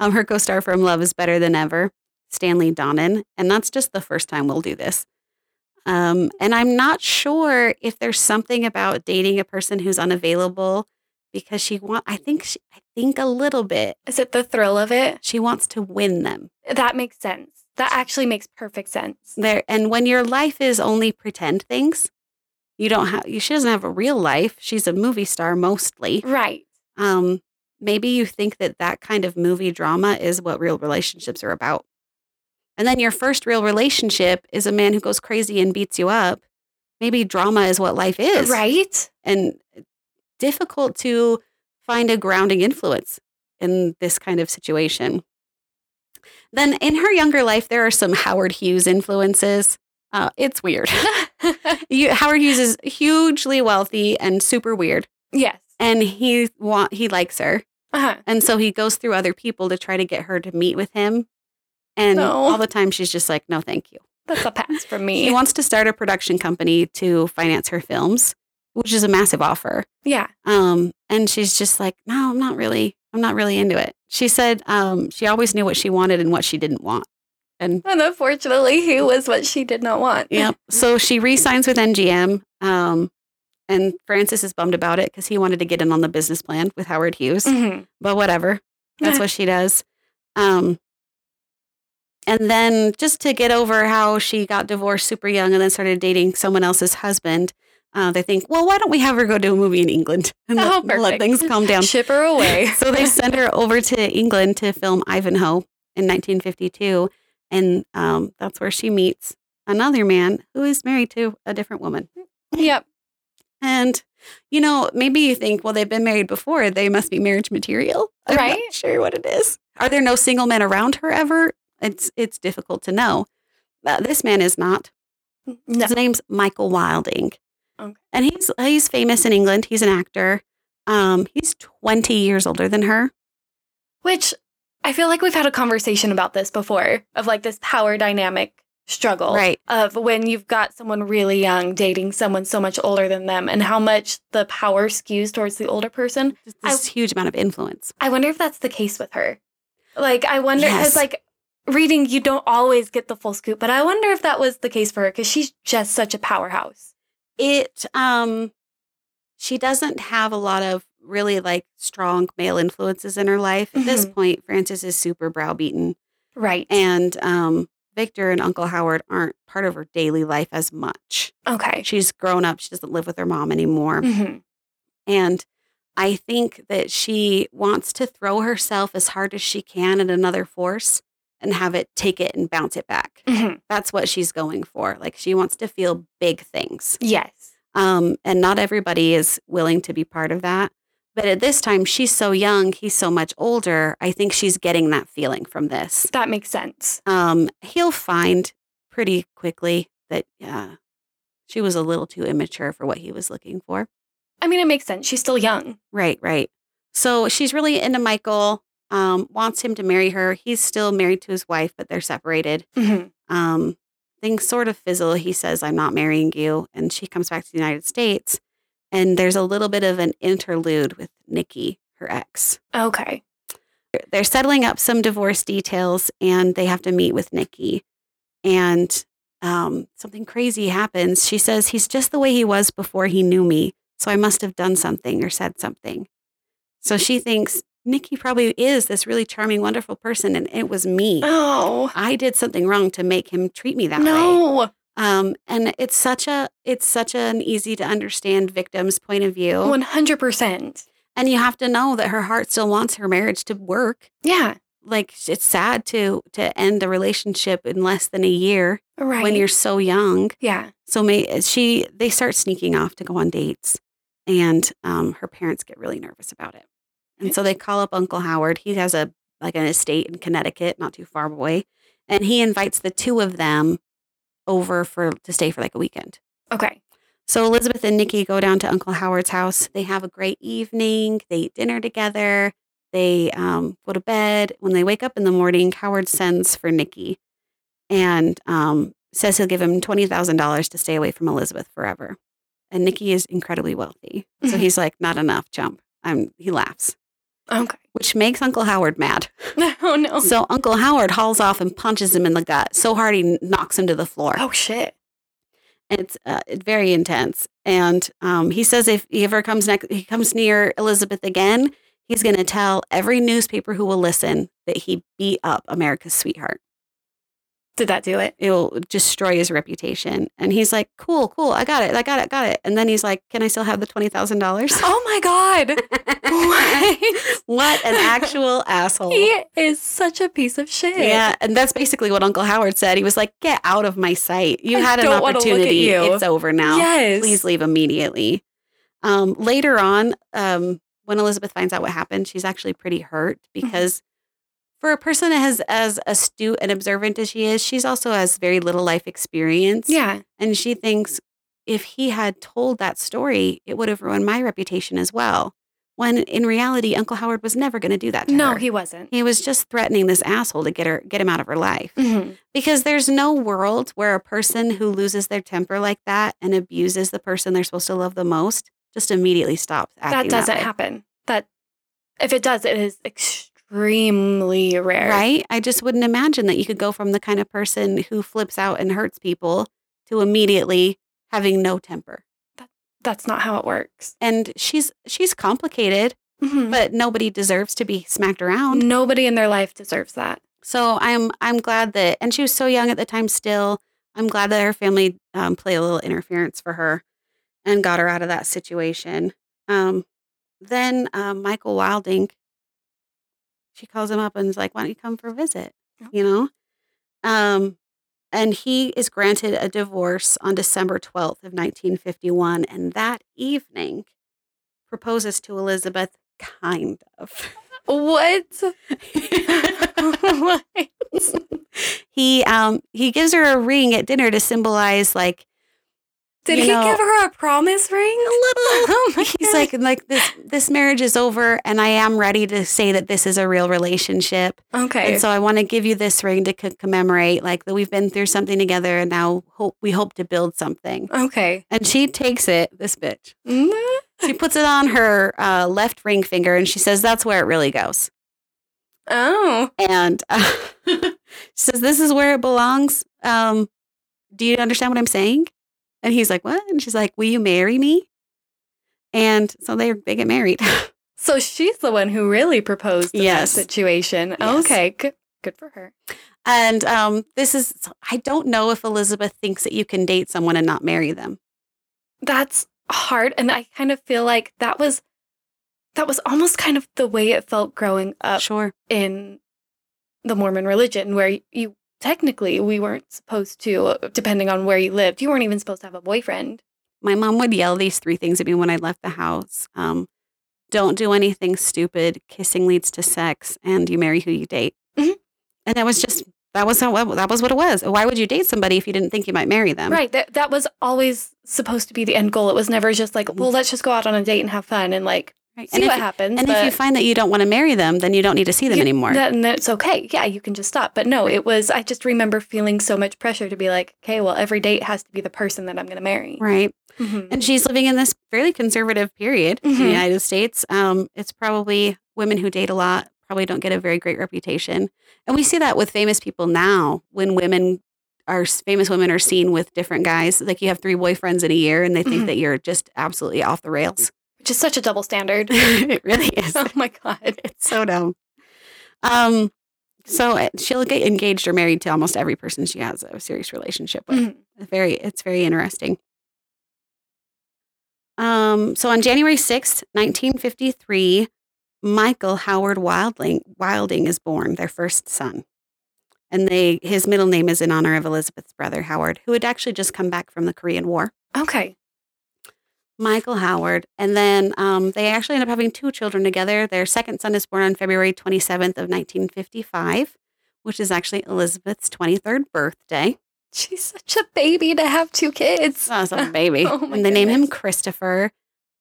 um, her co-star from Love Is Better Than Ever, Stanley Donen, and that's just the first time we'll do this. Um, and I'm not sure if there's something about dating a person who's unavailable because she want. I think she, I think a little bit. Is it the thrill of it? She wants to win them. That makes sense. That actually makes perfect sense. There and when your life is only pretend things, you don't have. She doesn't have a real life. She's a movie star mostly. Right. Um, maybe you think that that kind of movie drama is what real relationships are about. And then your first real relationship is a man who goes crazy and beats you up. Maybe drama is what life is. Right. And difficult to find a grounding influence in this kind of situation. Then in her younger life, there are some Howard Hughes influences. Uh, it's weird. you, Howard Hughes is hugely wealthy and super weird, yes. and he want he likes her, Uh-huh. and so he goes through other people to try to get her to meet with him. And No. all the time, she's just like, "No, thank you." That's a pass from me. He wants to start a production company to finance her films, which is a massive offer. yeah. Um, and she's just like, no, I'm not really, I'm not really into it. She said um, she always knew what she wanted and what she didn't want. And And unfortunately, he was what she did not want. yep. So she re-signs with MGM. Um, and Francis is bummed about it because he wanted to get in on the business plan with Howard Hughes. Mhm. But whatever. That's what she does. Um, and then just to get over how she got divorced super young and then started dating someone else's husband, uh, they think, well, why don't we have her go do a movie in England and Oh, let, let things calm down? Ship her away. so they send her over to England to film Ivanhoe in 1952. And um, that's where she meets another man who is married to a different woman. yep. And, you know, maybe you think, well, they've been married before. They must be marriage material. I'm not Right. sure what it is. Are there no single men around her ever? It's, it's difficult to know. Uh, this man is not. No. His name's Michael Wilding. Okay. And he's he's famous in England. He's an actor. Um, he's 20 years older than her. Which I feel like we've had a conversation about this before of like this power dynamic struggle. Right. Of when you've got someone really young dating someone so much older than them and how much the power skews towards the older person. Just this huge amount of influence. I wonder if that's the case with her. Like, I wonder, Yes. because like reading, you don't always get the full scoop, but I wonder if that was the case for her because she's just such a powerhouse. It um she doesn't have a lot of really like strong male influences in her life. At this Mhm. point, Francis is super browbeaten. Right. And um Victor and Uncle Howard aren't part of her daily life as much. okay. She's grown up. She doesn't live with her mom anymore. Mhm. And I think that she wants to throw herself as hard as she can at another force and have it take it and bounce it back. Mhm. That's what she's going for. Like she wants to feel big things. Yes. Um, and not everybody is willing to be part of that. But at this time, she's so young, he's so much older. I think she's getting that feeling from this. That makes sense. Um, he'll find pretty quickly that uh, she was a little too immature for what he was looking for. I mean, it makes sense. She's still young. Right, right. So she's really into Michael, um, wants him to marry her. He's still married to his wife, but they're separated. Mhm. Um, things sort of fizzle. He says, I'm not marrying you. And she comes back to the United States. And there's a little bit of an interlude with Nicky, her ex. Okay. They're settling up some divorce details and they have to meet with Nicky. And um, something crazy happens. She says, He's just the way he was before he knew me. So I must have done something or said something. So she thinks Nicky probably is this really charming, wonderful person. And it was me. Oh, I did something wrong to make him treat me that way. no. Um, and it's such a it's such an easy to understand victim's point of view. 100%. And you have to know that her heart still wants her marriage to work. Yeah. Like it's sad to to end a relationship in less than a year Right. when you're so young. yeah. So may she they start sneaking off to go on dates, and um, her parents get really nervous about it. And so they call up Uncle Howard. He has a like an estate in Connecticut, not too far away, and he invites the two of them over for to stay for like a weekend. Okay. So Elizabeth and Nicky go down to Uncle Howard's house. They have a great evening. They eat dinner together. They um, go to bed. When they wake up in the morning, Howard sends for Nicky and um, says he'll give him twenty thousand dollars to stay away from Elizabeth forever. And Nicky is incredibly wealthy, so he's like, "Not enough, chump." I'm, he laughs, Okay. which makes Uncle Howard mad. Oh, no. So Uncle Howard hauls off and punches him in the gut so hard he knocks him to the floor. Oh, shit. It's uh, very intense. And um, he says if he ever comes next, he comes near Elizabeth again, he's going to tell every newspaper who will listen that he beat up America's sweetheart. Did that do it? It'll destroy his reputation. And he's like, cool, cool. I got it. I got it. Got it. And then he's like, can I still have the $20,000? Oh my God. What? what an actual asshole. he is such a piece of shit. Yeah, and that's basically what Uncle Howard said. He was like, "Get out of my sight. You I had an don't wanna look at opportunity. you." It's over now. Yes. Please leave immediately." Um, later on, um, when Elizabeth finds out what happened, she's actually pretty hurt Mm-hmm. because for a person that has as astute and observant as she is, she's also has very little life experience. Yeah. and she thinks if he had told that story, it would have ruined my reputation as well. When in reality, Uncle Howard was never going to do that to No, her. he wasn't. He was just threatening this asshole to get her get him out of her life. Mhm. Because there's no world where a person who loses their temper like that and abuses the person they're supposed to love the most just immediately stops acting That doesn't way. happen. That if it does, it is extremely rare. Right? I just wouldn't imagine that you could go from the kind of person who flips out and hurts people to immediately having no temper. That, That's not how it works. And she's she's complicated, Mhm. but nobody deserves to be smacked around. Nobody in their life deserves that. So I'm I'm glad that, and she was so young at the time. Still, I'm glad that her family um, played a little interference for her and got her out of that situation. Um, then um, Michael Wilding, she calls him up and is like, "Why don't you come for a visit?" Yeah. You know, um, and he is granted a divorce on December 12th of 1951, and that evening proposes to Elizabeth, kind of. What? what? he um he gives her a ring at dinner to symbolize like Did You he know- give her a promise ring? a little Oh he's like like this this marriage is over and I am ready to say that this is a real relationship okay. and so I want to give you this ring to co- commemorate like that we've been through something together and now hope we hope to build something okay. and she takes it this bitch Mm. she puts it on her uh, left ring finger and she says that's where it really goes Oh. and uh, she says this is where it belongs um do you understand what i'm saying and he's like what and she's like will you marry me and so they they get married So she's the one who really proposed in Yes. that situation. Yes. Okay. Good. Good for her. and um this is i don't know if elizabeth thinks that you can date someone and not marry them That's hard, and I kind of feel like that was that was almost kind of the way it felt growing up sure in the Mormon religion, where you technically we weren't supposed to, depending on where you lived, you weren't even supposed to have a boyfriend. my mom would yell these three things at me when i left the house um don't do anything stupid kissing leads to sex and you marry who you date Mhm. and that was just that was how that was what it was why would you date somebody if you didn't think you might marry them Right. That that was always supposed to be the end goal. It was never just like, well, let's just go out on a date and have fun and like Right. see and if what you- happens. And if you find that you don't want to marry them, then you don't need to see them you- anymore. That, and it's okay. Yeah, you can just stop. But no, it was. I just remember feeling so much pressure to be like, okay, well, every date has to be the person that I'm going to marry. right. Mhm. And she's living in this fairly conservative period in the Mhm. United States. Um, it's probably women who date a lot probably don't get a very great reputation. And we see that with famous people now when women are famous women are seen with different guys. Like you have three boyfriends in a year and they think Mhm. that you're just absolutely off the rails. Which is such a double standard. it really is. oh my god. It's so dumb. Um, so uh, she'll get engaged or married to almost every person she has a serious relationship with. Mhm. Very it's very interesting. Um, so on January 6th, 1953, Michael Howard Wilding Wilding is born, their first son. And they his middle name is in honor of Elizabeth's brother Howard, who had actually just come back from the Korean War. Okay. Michael Howard. And then um, they actually end up having two children together. Their second son is born on February 27th of 1955, which is actually Elizabeth's 23rd birthday. She's such a baby to have two kids. As a baby. Oh and they name him. Christopher.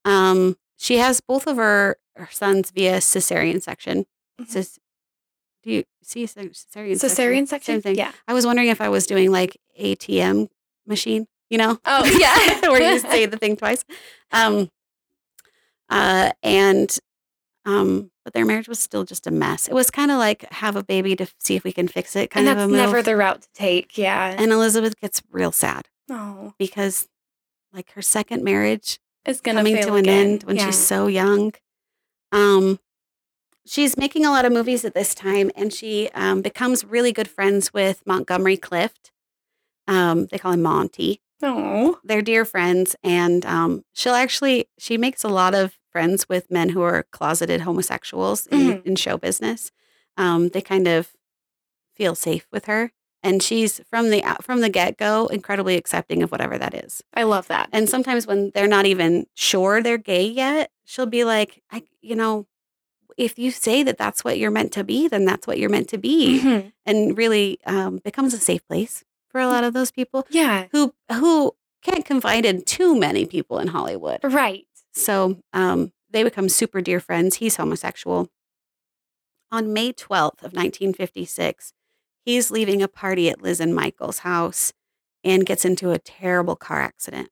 Um, she has both of her, her sons via cesarean section. Mhm. Cis- do you see ce- cesarean Cesarean section? Same thing. Yeah. I was wondering if I was doing like ATM machine, you know? Oh, yeah. where you say the thing twice. Um, uh, and um, but their marriage was still just a mess. It was kind of like have a baby to see if we can fix it, kind and of a move. never the route to take. Yeah. and Elizabeth gets real sad. Oh, because, like, her second marriage is gonna coming to an again. end when Yeah. she's so young. Um, she's making a lot of movies at this time, and she um, becomes really good friends with Montgomery Clift. Um, they call him Monty. Oh, They're dear friends, and um, she'll actually she makes a lot of friends with men who are closeted homosexuals in, Mhm. in show business. Um, they kind of feel safe with her, and she's from the from the get go incredibly accepting of whatever that is. I love that. And sometimes when they're not even sure they're gay yet, she'll be like, I, you know, if you say that that's what you're meant to be, then that's what you're meant to be. Mhm. And really um, becomes a safe place for a lot of those people Yeah, who who can't confide in too many people in Hollywood. right. So um, they become super dear friends. He's homosexual. On May 12th of 1956, he's leaving a party at Liz and Michael's house and gets into a terrible car accident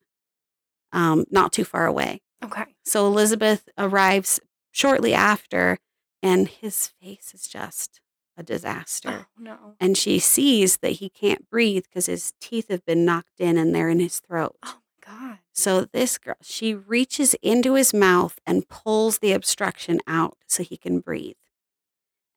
um, not too far away. Okay. So Elizabeth arrives shortly after, and his face is just a disaster. Oh no. And she sees that he can't breathe because his teeth have been knocked in and they're in his throat. Oh my god. So this girl, she reaches into his mouth and pulls the obstruction out so he can breathe.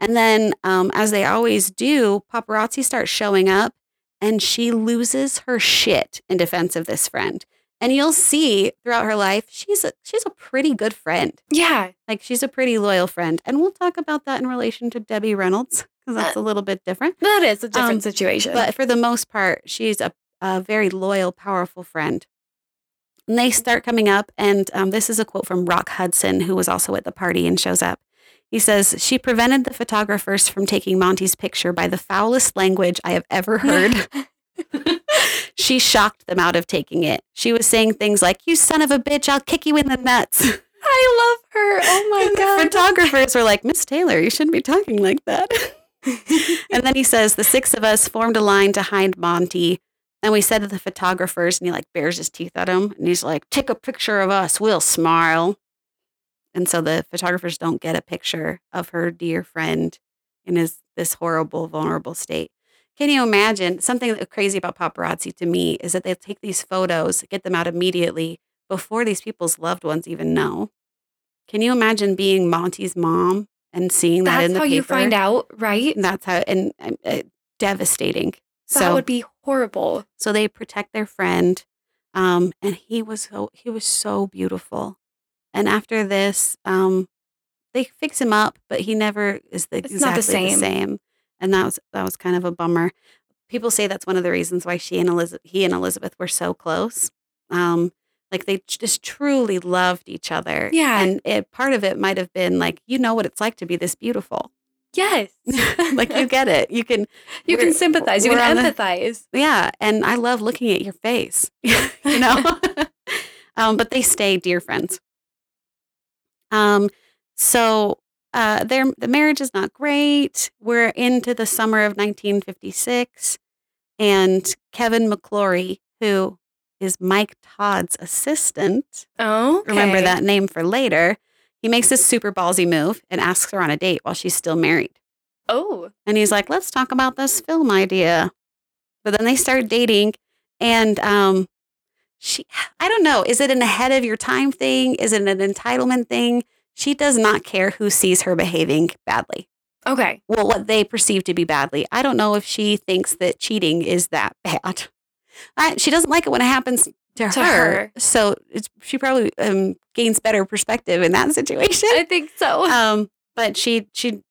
And then, um, as they always do, paparazzi start showing up, and she loses her shit in defense of this friend. And you'll see throughout her life, she's a she's a pretty good friend. Yeah. Like she's a pretty loyal friend, and we'll talk about that in relation to Debbie Reynolds because that's a little bit different. That is a different Um, situation. But for the most part, she's a, a very loyal, powerful friend. And they start coming up, and um, this is a quote from Rock Hudson, who was also at the party and shows up. He says, She prevented the photographers from taking Monty's picture by the foulest language I have ever heard. she shocked them out of taking it. She was saying things like, You son of a bitch, I'll kick you in the nuts. I love her. Oh my god. photographers were like, Miss Taylor, you shouldn't be talking like that. and then he says, The six of us formed a line to hide Monty. And we said to the photographers, and he like bares his teeth at him. And he's like, Take a picture of us. We'll smile. And so the photographers don't get a picture of her dear friend in his this horrible, vulnerable state. Can you imagine something crazy about paparazzi to me is that they take these photos, get them out immediately before these people's loved ones even know. Can you imagine being Monty's mom and seeing that That's in the how paper? you find out, right? And that's how and, uh, devastating. That so would be horrible. so they protect their friend, um, and he was so he was so beautiful. And after this, um, they fix him up, but he never is the, It's exactly the the same. same. And that was that was kind of a bummer. People say that's one of the reasons why she and Elizabeth, he and Elizabeth were so close. Um, like they just truly loved each other. Yeah. and it, part of it might have been like you know what it's like to be this beautiful. Yes. like you get it. You can you can sympathize. You can on the- empathize. yeah, and I love looking at your face. you know, um, but they stay dear friends. Um, so uh, their the marriage is not great. We're into the summer of 1956, and Kevin McClory, who is Mike Todd's assistant, Oh, remember that name for later. He makes this super ballsy move and asks her on a date while she's still married. Oh, And he's like, let's talk about this film idea. But then they start dating and um she I don't know, is it an ahead of your time thing? Is it an entitlement thing? She does not care who sees her behaving badly. okay. Well, what they perceive to be badly. I don't know if she thinks that cheating is that bad. I, she doesn't like it when it happens to, To her. her. So it's, she probably um, gains better perspective in that situation I think so. um, but she she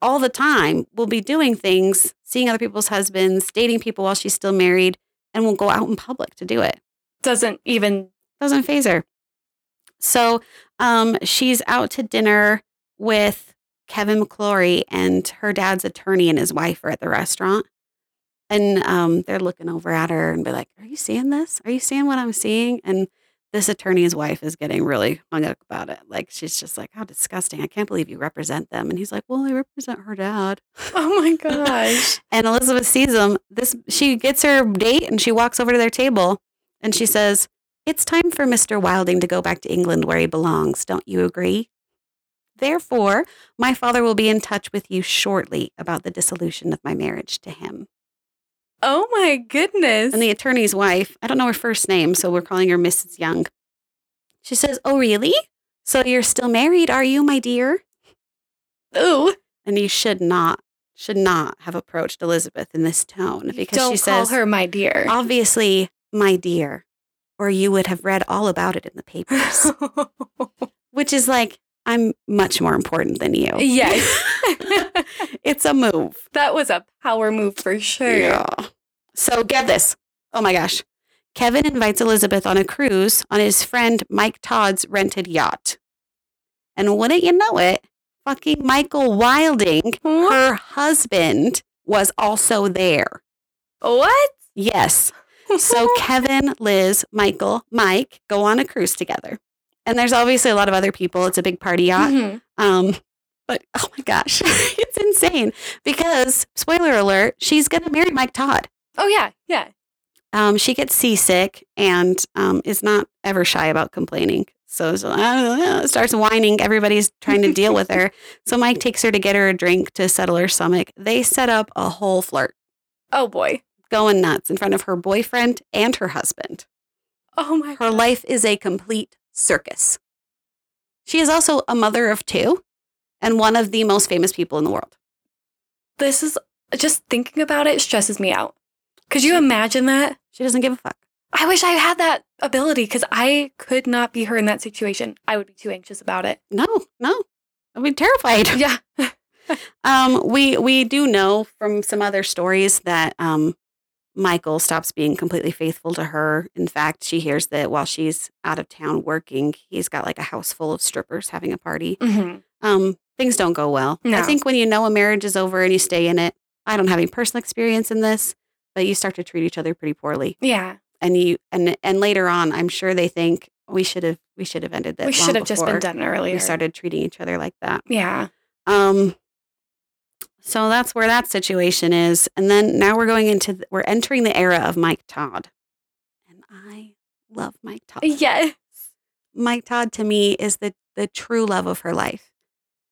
all the time will be doing things, seeing other people's husbands, dating people while she's still married, and will go out in public to do it. Doesn't even. Doesn't phase her. So um, she's out to dinner with Kevin McClory and her dad's attorney and his wife are at the restaurant. And um, they're looking over at her and be like, Are you seeing this? Are you seeing what I'm seeing? And this attorney's wife is getting really hung up about it. Like, she's just like, How disgusting. I can't believe you represent them. And he's like, Well, I represent her dad. Oh my gosh. And Elizabeth sees him. This she gets her date and she walks over to their table and she says, It's time for Mr. Wilding to go back to England where he belongs. Don't you agree? Therefore, my father will be in touch with you shortly about the dissolution of my marriage to him. Oh my goodness. And the attorney's wife, I don't know her first name, so we're calling her Mrs. Young. She says, Oh, really? So you're still married, are you, my dear? Ooh. And you should not, should not have approached Elizabeth in this tone because Don't she call says, her my dear. Obviously, my dear, or you would have read all about it in the papers, which is like, I'm much more important than you. yes. it's a move. that was a power move for sure. Yeah. So get this. Oh my gosh. Kevin invites Elizabeth on a cruise on his friend Mike Todd's rented yacht. And wouldn't you know it, fucking Michael Wilding, What? her husband, was also there. What? Yes. So Kevin, Liz, Michael, Mike go on a cruise together. And there's obviously a lot of other people. It's a big party yacht. Mhm. Um, but oh my gosh, it's insane because spoiler alert, she's gonna marry Mike Todd. Oh yeah, yeah. Um, she gets seasick and um, is not ever shy about complaining. So, so uh, starts whining. Everybody's trying to deal with her. So Mike takes her to get her a drink to settle her stomach. They set up a whole flirt, Oh boy. Going nuts in front of her boyfriend and her husband. Oh my Her life is a complete circus. She is also a mother of two and one of the most famous people in the world. This is just thinking about it stresses me out. Could you imagine that? She doesn't give a fuck. I wish I had that ability because I could not be her in that situation. I would be too anxious about it. No, no. I'd be terrified. Yeah. Um, we we do know from some other stories that um, Michael stops being completely faithful to her. In fact, she hears that while she's out of town working, he's got like a house full of strippers having a party. Mhm. Um, things don't go well. I think when you know a marriage is over and you stay in it, I don't have any personal experience in this, but you start to treat each other pretty poorly. Yeah. And you and and later on, I'm sure they think we should have we should have ended that. we should have just been done earlier. We started treating each other like that. Yeah. Um, so that's where that situation is. And then now we're going into, the, we're entering the era of Mike Todd. And I love Mike Todd. Yes. Mike Todd to me is the, the true love of her life.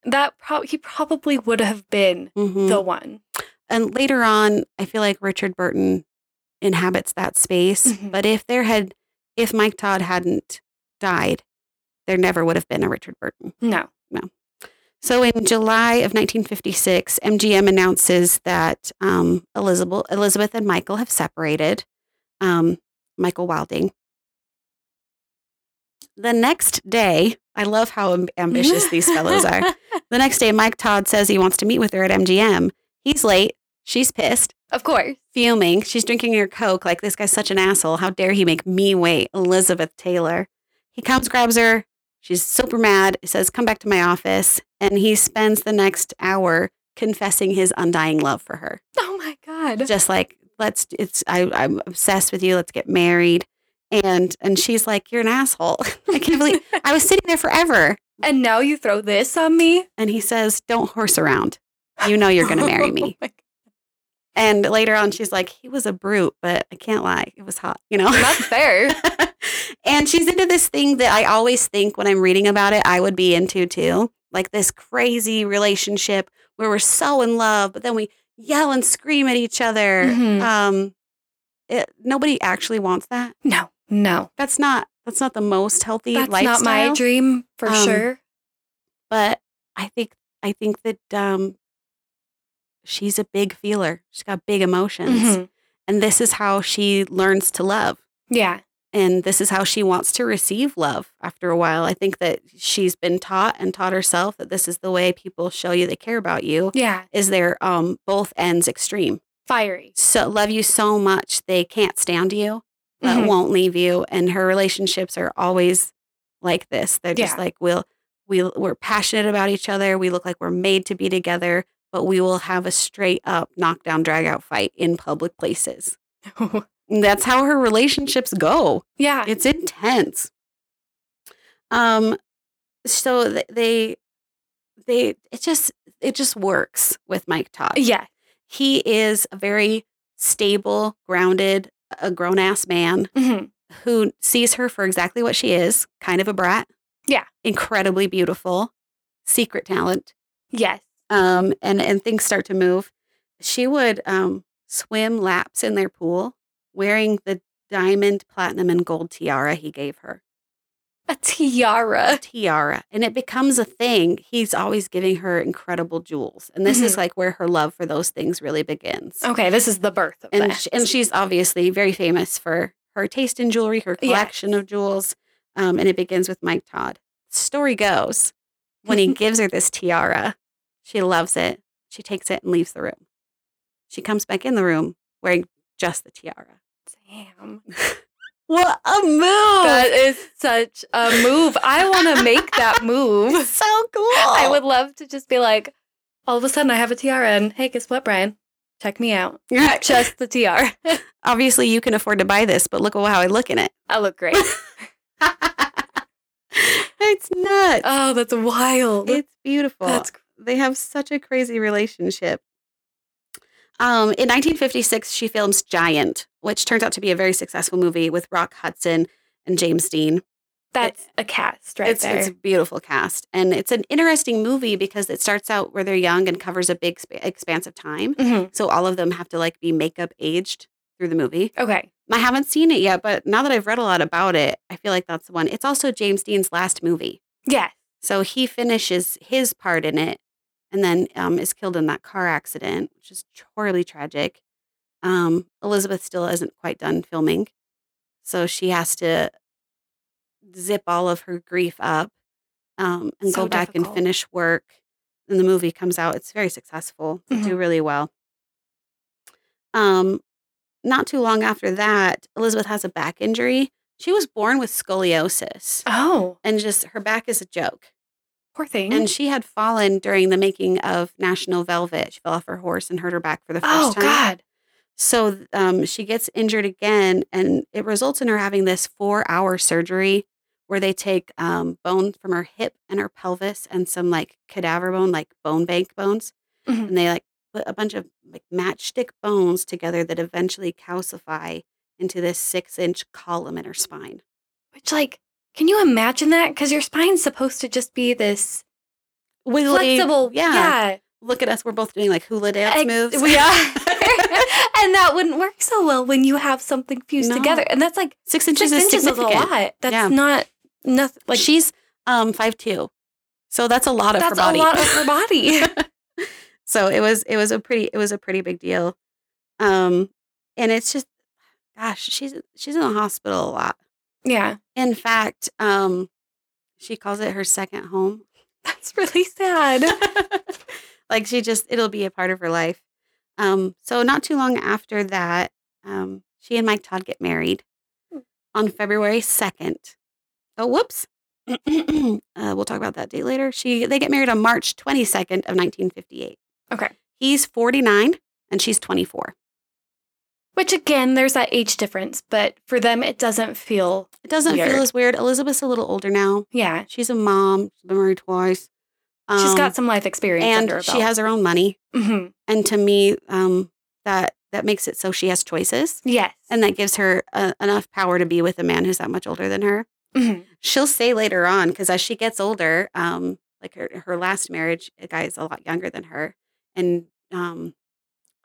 That pro- he probably would have been Mhm. the one. and later on, I feel like Richard Burton inhabits that space. Mhm. But if there had, if Mike Todd hadn't died, there never would have been a Richard Burton. No. So in July of 1956, MGM announces that um, Elizabeth, Elizabeth and Michael have separated. Um, Michael Wilding. The next day, I love how amb- ambitious these fellows are. The next day, Mike Todd says he wants to meet with her at MGM. He's late. She's pissed, Of course. fuming. She's drinking her Coke like this guy's such an asshole. How dare he make me wait? Elizabeth Taylor. He comes, grabs her. She's super mad. Says, Come back to my office. And he spends the next hour confessing his undying love for her. Oh my God. Just like, let's, it's, I, I'm obsessed with you. Let's get married. And, and she's like, You're an asshole. I can't believe I was sitting there forever. and now you throw this on me? And he says, Don't horse around. You know you're going to marry oh me. Oh And later on, she's like, He was a brute, but I can't lie. It was hot, you know? That's fair. And she's into this thing that I always think when I'm reading about it, I would be into too. Like this crazy relationship where we're so in love, but then we yell and scream at each other. Mhm. Um, it, nobody actually wants that. No, no. That's not. That's not the most healthy That's lifestyle. not my dream for Um, sure. But I think I think that um, she's a big feeler. She's got big emotions, Mhm. and this is how she learns to love. Yeah. And this is how she wants to receive love after a while. I think that she's been taught and taught herself that this is the way people show you they care about you. Yeah. Is they're um both ends extreme. Fiery. So love you so much they can't stand you, but Mhm. won't leave you. And her relationships are always like this. They're just Yeah. like we'll we we're passionate about each other. We look like we're made to be together, but we will have a straight up knockdown drag out fight in public places. That's how her relationships go. yeah. It's intense. Um, so they, they, it just, it just works with Mike Todd. Yeah. He is a very stable, grounded, a grown ass man Mhm. who sees her for exactly what she is, kind of a brat. Yeah. Incredibly beautiful, secret talent. Yes. Um, and and things start to move. She would um swim laps in their pool wearing the diamond, platinum, and gold tiara he gave her. A A tiara. tiara. And it becomes a thing. He's always giving her incredible jewels. And this is like where her love for those things really begins. Okay, this is the birth of and that. sh- and she's obviously very famous for her taste in jewelry, her collection of jewels. Um, and it begins with Mike Todd. Story goes, when he gives her this tiara, she loves it. She takes it and leaves the room. She comes back in the room wearing just the tiara. Damn. What a move! That is such a move. I want to make that move. so cool. I would love to just be like, all of a sudden I have a tiara and hey, guess what, Brian? Check me out. Just Just the tiara. obviously you can afford to buy this, but look at how I look in it. I look great. it's nuts. Oh, that's wild. it's beautiful. That's they have such a crazy relationship. Um, in 1956, she films Giant, which turns out to be a very successful movie with Rock Hudson and James Dean. that's a cast right it's, there. it's a beautiful cast, and it's an interesting movie because it starts out where they're young and covers a big sp- expanse of time. Mhm. So all of them have to like be makeup aged through the movie. Okay. I haven't seen it yet, but now that I've read a lot about it, I feel like that's the one. It's also James Dean's last movie. Yeah. So he finishes his part in it and then um, is killed in that car accident, which is horribly tragic. Um, Elizabeth still isn't quite done filming. So she has to zip all of her grief up um, and So go back and finish work. And the movie comes out. It's very successful. They do really well. Um, not too long after that, Elizabeth has a back injury. She was born with scoliosis Oh, and just her back is a joke. poor thing. And she had fallen during the making of National Velvet. She fell off her horse and hurt her back for the first oh time. Oh, God. So um, she gets injured again, and it results in her having this four hour surgery where they take um, bone from her hip and her pelvis and some like cadaver bone, like bone bank bones, Mhm. and they like put a bunch of like matchstick bones together that eventually calcify into this six inch column in her spine. Which, like, can you imagine that? Because your spine's supposed to just be this Wiggly, flexible. yeah. Yeah. Look at us, we're both doing like hula dance Ex- moves. We are. and that wouldn't work so well when you have something fused No. together. And that's like Six inches six is inches is a lot. That's Yeah. not nothing. Like, she's um five two, so that's a lot of that's her body. a lot of her body. so it was it was a pretty it was a pretty big deal, um, and it's just, gosh, she's she's in the hospital a lot. yeah. In fact, um, she calls it her second home. That's really sad. like she just it'll be a part of her life. Um, so not too long after that, um, she and Mike Todd get married Hmm. on February second. Oh, whoops. uh, we'll talk about that date later. She they get married on March twenty second of nineteen fifty eight. Okay. He's forty nine and she's twenty four. Which again, there's that age difference, but for them, it doesn't feel. It doesn't Weird. feel as weird. Elizabeth's a little older now. Yeah, She's a mom. She's been married twice. She's Um, got some life experience and she has her own money. hmm And to me, um, that that makes it so she has choices. Yes, and that gives her uh, enough power to be with a man who's that much older than her. Mhm. She'll say later on, because as she gets older, um, like her, her last marriage, a guy is a lot younger than her, and um,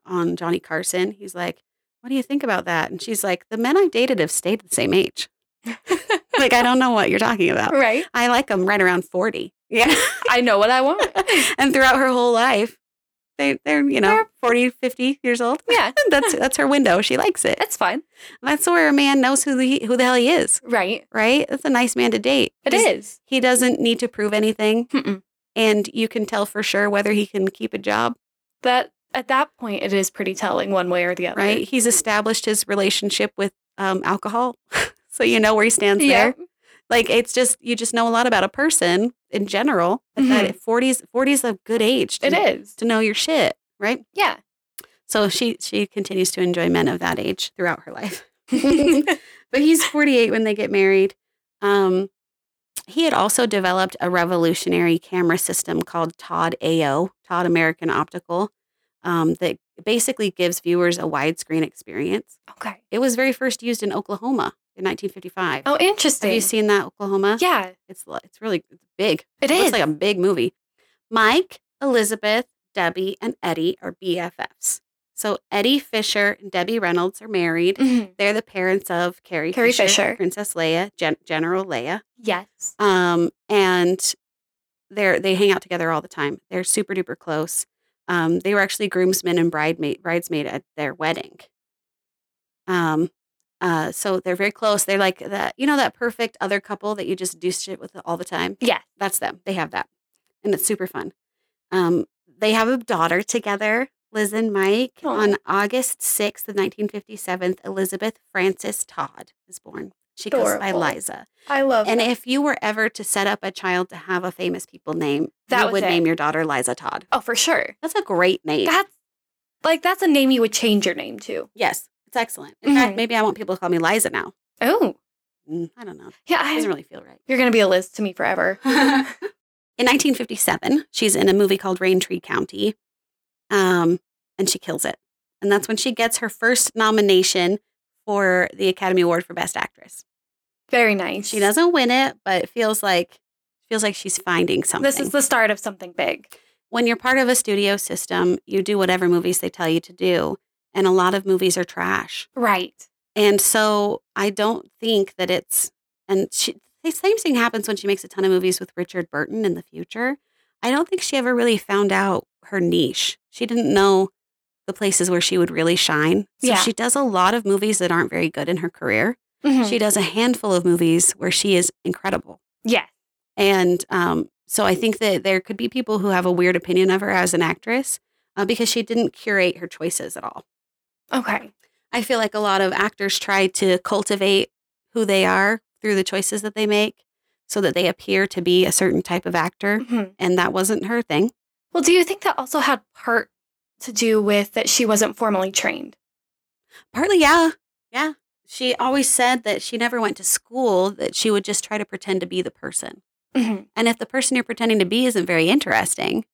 on Johnny Carson, he's like, "What do you think about that?" And she's like, "The men I've dated have stayed the same age. like I don't know what you're talking about. right. I like them right around forty. Yeah, I know what I want. and throughout her whole life." They, they're, you know, They're- 40, 50 years old. yeah, That's that's her window. She likes it. that's fine. That's where a man knows who the who the hell he is, Right. right? That's a nice man to date. It He's- is. He doesn't need to prove anything, Mm-mm. and you can tell for sure whether he can keep a job, That at that point, it is pretty telling one way or the other. right? He's established his relationship with um, alcohol, so you know where he stands Yeah. there. Like it's just you just know a lot about a person in general. At that forties, forties a good age. To, It is. to know your shit, right? Yeah. So she she continues to enjoy men of that age throughout her life. but he's 48 when they get married. Um, he had also developed a revolutionary camera system called Todd AO, Todd American Optical, um, that basically gives viewers a widescreen experience. okay. It was very first used in Oklahoma in 1955. Oh, interesting. Have you seen that Oklahoma? Yeah, It's it's really it's big. it It is. looks like a big movie. Mike, Elizabeth, Debbie, and Eddie are BFFs. So Eddie Fisher and Debbie Reynolds are married. Mhm. They're the parents of Carrie, Carrie Fisher, Fisher. Princess Leia, Gen- General Leia. Yes. Um, and they're they hang out together all the time. They're super duper close. Um, they were actually groomsmen and bridemaid bridesmaid at their wedding. Um, uh, so they're very close. They're like that, you know, that perfect other couple that you just do shit with all the time. Yeah. That's them. They have that, and it's super fun. Um, they have a daughter together, Liz and Mike. Aw. On August sixth of nineteen fifty seven, Elizabeth Frances Todd is born. She goes by Liza. I love And that. if you were ever to set up a child to have a famous people name, That you would it. name your daughter Liza Todd. Oh, for sure. That's a great name. That's like that's a name you would change your name to. yes, it's excellent. In fact, Mhm. maybe I want people to call me Liza now. Oh. Mm, I don't know. Yeah, It doesn't really feel right. you're gonna be a Liz to me forever. in 1957, she's in a movie called Raintree County, um, and she kills it. And that's when she gets her first nomination for the Academy Award for Best Actress. Very nice. She doesn't win it, but it feels like feels like she's finding something. This is the start of something big. when you're part of a studio system, you do whatever movies they tell you to do, and a lot of movies are trash. Right. And so I don't think that it's and she, the same thing happens when she makes a ton of movies with Richard Burton in the future. I don't think she ever really found out her niche. She didn't know the places where she would really shine. So Yeah. she does a lot of movies that aren't very good in her career. Mhm. She does a handful of movies where she is incredible. yeah. And um, so I think that there could be people who have a weird opinion of her as an actress uh, because she didn't curate her choices at all. Okay. I feel like a lot of actors try to cultivate who they are through the choices that they make so that they appear to be a certain type of actor. Mhm. And that wasn't her thing. Well, do you think that also had part to do with that she wasn't formally trained? Partly, yeah. Yeah. She always said that she never went to school, that she would just try to pretend to be the person. Mhm. And if the person you're pretending to be isn't very interesting,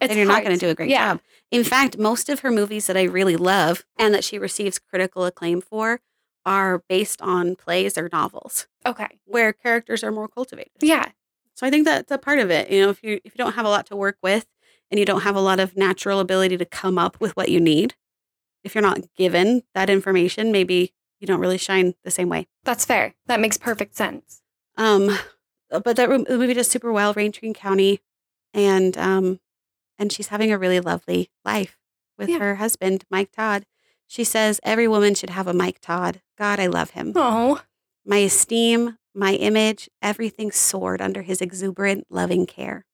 It's then you're not going to do a great Yeah. job. In fact, most of her movies that I really love and that she receives critical acclaim for are based on plays or novels Okay. where characters are more cultivated. Yeah. So I think that's a part of it. You know, if you if you don't have a lot to work with and you don't have a lot of natural ability to come up with what you need, if you're not given that information, maybe you don't really shine the same way. That's fair. That makes perfect sense. Um, but that the movie does super well, Raintree County, and um, and she's having a really lovely life with Yeah. her husband, Mike Todd. She says every woman should have a Mike Todd. God, I love him. Oh. My esteem, my image, everything soared under his exuberant, loving care.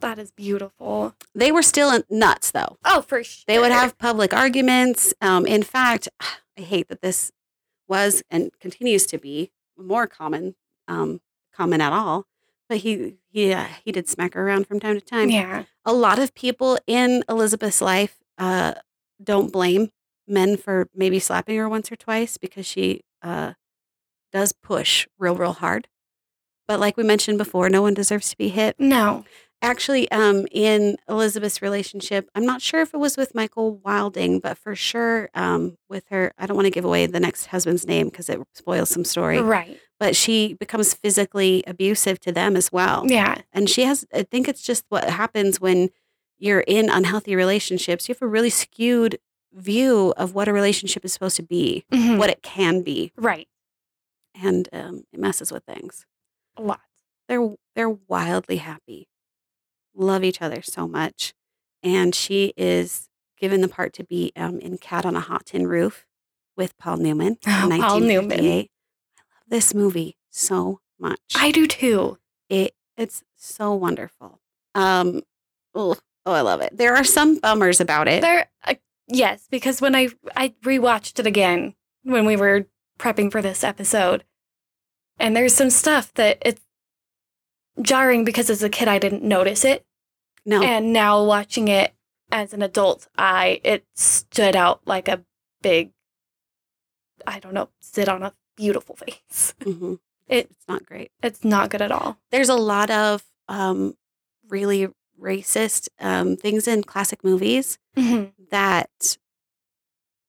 That is beautiful. They were still nuts, though. Oh, for sure. They would have public arguments. Um, in fact, I hate that this was and continues to be more common, um, common at all. But he he uh, he did smack her around from time to time. Yeah. A lot of people in Elizabeth's life uh, don't blame men for maybe slapping her once or twice because she uh, does push real real hard. But like we mentioned before, no one deserves to be hit No. Actually um in elizabeth's relationship i'm not sure if it was with michael wilding but for sure um with her i don't want to give away the next husband's name because it spoils some story Right. but she becomes physically abusive to them as well Yeah. and she has i think it's just what happens when you're in unhealthy relationships you have a really skewed view of what a relationship is supposed to be Mhm. what it can be Right. and um, it messes with things A lot. they're they're wildly happy love each other so much and she is given the part to be um, in cat on a hot tin roof with paul newman Oh, Paul Newman. i love this movie so much. I do too. it it's so wonderful. Um oh, oh i love it. There are some bummers about it. There, uh, yes, because when I I rewatched it again when we were prepping for this episode, and there's some stuff that it's jarring because as a kid I didn't notice it, no and now watching it as an adult, I it stood out like a big, I don't know, sit on a beautiful face. mhm. It it's not great it's not good at all. there's a lot of um really racist um things in classic movies Mhm. that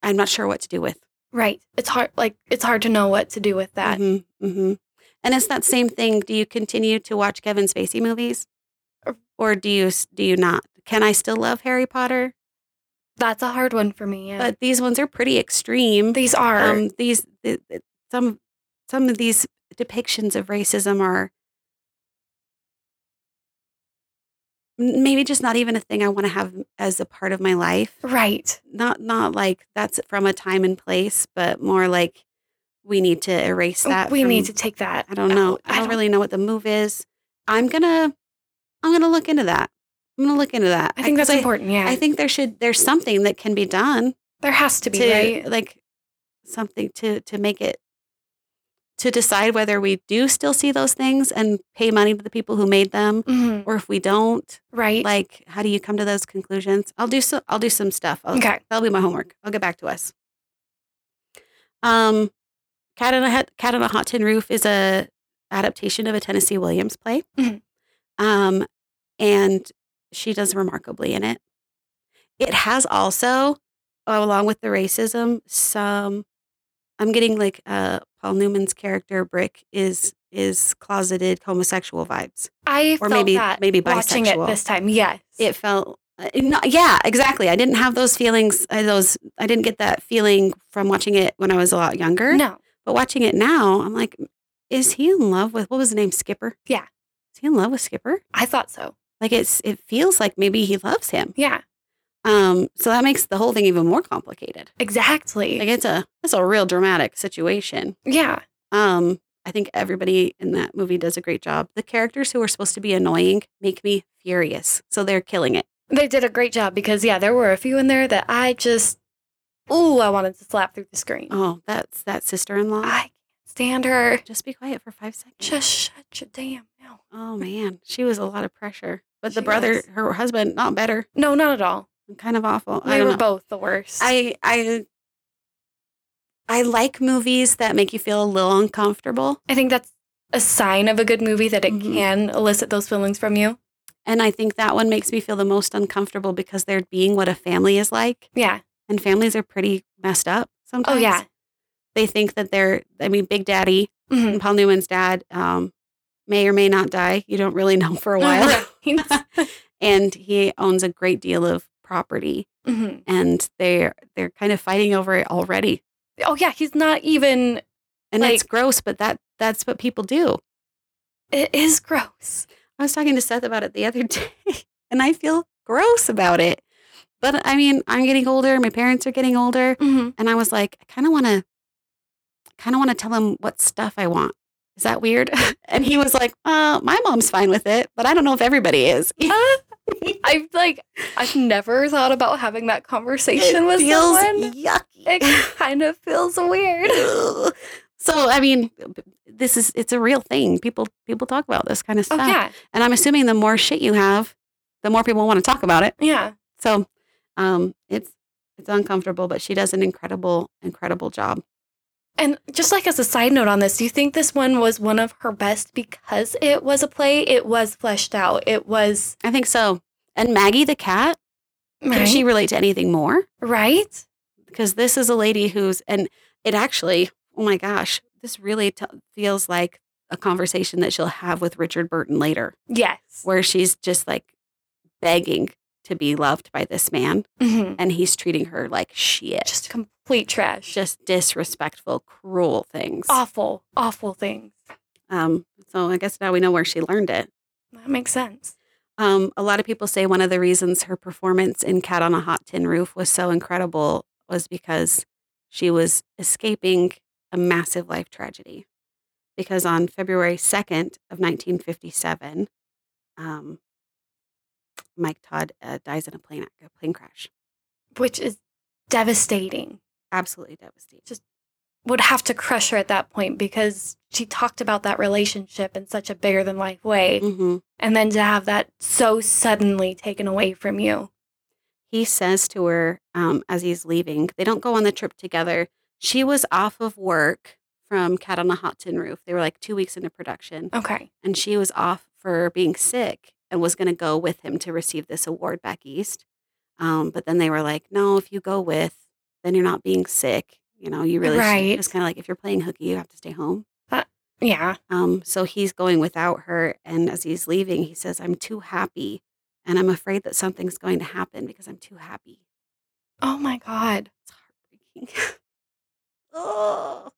I'm not sure what to do with. Right. It's hard. Like it's hard to know what to do with that. Mhm, mhm. And it's that same thing. Do you continue to watch Kevin Spacey movies, Or- do you do you not? Can I still love Harry Potter? That's a hard one for me. Yeah. but these ones are pretty extreme. These are. Um, these th- th- some some of these depictions of racism are maybe just not even a thing I want to have as a part of my life. right. Not not like that's from a time and place, but more like we need to erase that. we from- need to take that. I don't know. out. I don't really know what the move is. I'm gonna I'm gonna look into that. I'm gonna look into that. I think that's 'cause important. Yeah. I think there should there's something that can be done there has to be, to right? like something to to make it to decide whether we do still see those things and pay money to the people who made them Mhm. or if we don't Right. like how do you come to those conclusions i'll do so i'll do some stuff I'll, Okay. that'll be my homework i'll get back to us um cat in a cat on a hot tin roof is a adaptation of a tennessee williams play Mhm. Um and she does remarkably in it it has also along with the racism some i'm getting like uh paul newman's character brick is is closeted homosexual vibes I or maybe that maybe watching it bisexual. this time. Yes. it felt uh, no, yeah exactly i didn't have those feelings uh, those i didn't get that feeling from watching it when i was a lot younger no. but watching it now i'm like is he in love with what was the name skipper Yeah. He in love with skipper I thought so. like it's it feels like maybe he loves him Yeah. um so that makes the whole thing even more complicated Exactly. like it's a it's a real dramatic situation yeah. um i think everybody in that movie does a great job the characters who are supposed to be annoying make me furious so they're killing it They did a great job because yeah, there were a few in there that I just ooh, I wanted to slap through the screen. oh that's that sister-in-law I can't stand her. just be quiet for five seconds Just shut your damn oh man she was a lot of pressure but the She brother was. her husband not better No, not at all. kind of awful i We don't were know both the worst. i i i like movies that make you feel a little uncomfortable I think that's a sign of a good movie that it Mhm. can elicit those feelings from you. and i think that one makes me feel the most uncomfortable because they're being what a family is like Yeah. and families are pretty messed up sometimes Oh yeah. they think that they're i mean big daddy Mhm. and paul newman's dad um may or may not die. You don't really know for a while. And he owns a great deal of property. Mhm. and they're they're kind of fighting over it already. Oh yeah, he's not even. and it's gross but that that's what people do. It is gross. i was talking to seth about it the other day and i feel gross about it. But i mean i'm getting older. My parents are getting older. Mhm. and i was like i kind of want to kind of want to tell them what stuff i want is that weird and he was like uh my mom's fine with it but i don't know if everybody is I've like I've never thought about having that conversation it with feels someone. yucky It kind of feels weird. So i mean this is it's a real thing people people talk about this kind of stuff. Oh stuff yeah, and i'm assuming the more shit you have the more people want to talk about it yeah. so um it's it's uncomfortable but she does an incredible incredible job And just like as a side note on this, do you think this one was one of her best because it was a play? It was fleshed out. It was i think so and maggie the cat right. can she relate to anything more right? because this is a lady who's and it actually oh my gosh this really t- feels like a conversation that she'll have with richard burton later Yes. where she's just like begging to be loved by this man Mhm. and he's treating her like shit Just complete trash. just disrespectful cruel things awful, awful things. um so i guess now we know where she learned it That makes sense. um a lot of people say one of the reasons her performance in cat on a hot tin roof was so incredible was because she was escaping a massive life tragedy because on february 2nd of 1957 um mike todd uh, dies in a plane a plane crash Which is devastating. absolutely devastating Just Would have to crush her at that point because she talked about that relationship in such a bigger than life way. hmm And then to have that so suddenly taken away from you. he says to her um, as he's leaving, they don't go on the trip together. She was off of work from Cat on a Hot Tin Roof. They were like two weeks into production, Okay. and she was off for being sick and was going to go with him to receive this award back east. Um, but then they were like, no, if you go with, then you're not being sick. You know, you really Right. It's kind of like if you're playing hooky, you have to stay home. Yeah. Um, so he's going without her. And as he's leaving, he says, I'm too happy. And I'm afraid that something's going to happen because I'm too happy. Oh my God. It's heartbreaking. oh.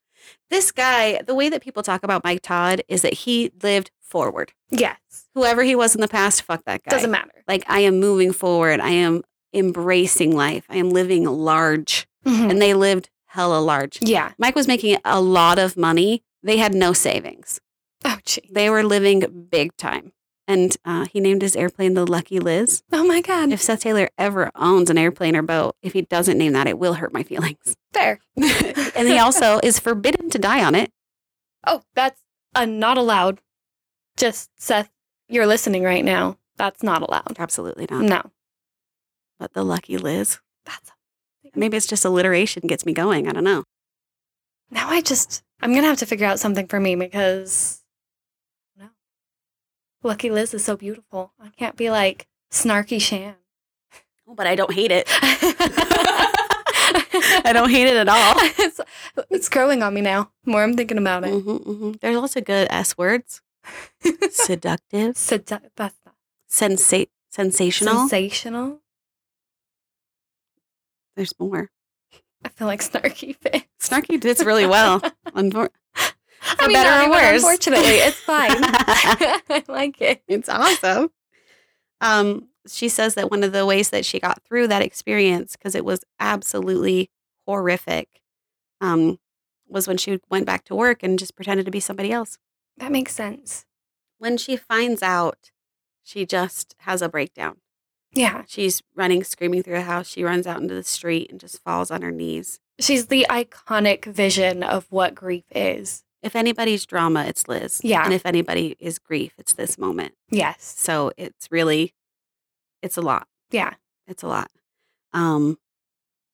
This guy, the way that people talk about Mike Todd is that he lived forward. Yes. Whoever he was in the past, fuck that guy. Doesn't matter. Like, I am moving forward. I am embracing life. I am living large. Mhm. And they lived hella large. Yeah. Mike was making a lot of money. They had no savings. Oh, gee. They were living big time. And uh, he named his airplane the Lucky Liz. Oh my God. If Seth Taylor ever owns an airplane or boat, if he doesn't name that, it will hurt my feelings. Fair. and he also is forbidden to die on it. Oh, that's uh, not allowed. Just Seth, you're listening right now. That's not allowed. Absolutely not. No. But the Lucky Liz. That's Maybe it's just alliteration gets me going. I don't know. now I just I'm gonna have to figure out something for me because no. Lucky Liz is so beautiful. I can't be like snarky Shan. But I don't hate it. I don't hate it at all. it's, it's growing on me now. More I'm thinking about it. Mhm, mhm. There's also good S words. Seductive, Sedu- that's not sensa- sensational. sensational. There's more. I feel like snarky fit. Snarky did really well. Unfor- I mean, better or worse. Unfortunately, it's fine. I like it. it's awesome. Um, she says that one of the ways that she got through that experience, because it was absolutely horrific, um, was when she went back to work and just pretended to be somebody else. That makes sense. When she finds out, she just has a breakdown. Yeah. She's running, screaming through the house. She runs out into the street and just falls on her knees. She's the iconic vision of what grief is. If anybody's drama, it's Liz. Yeah. And if anybody is grief, it's this moment. Yes. So it's really, it's a lot. Yeah. It's a lot. Um,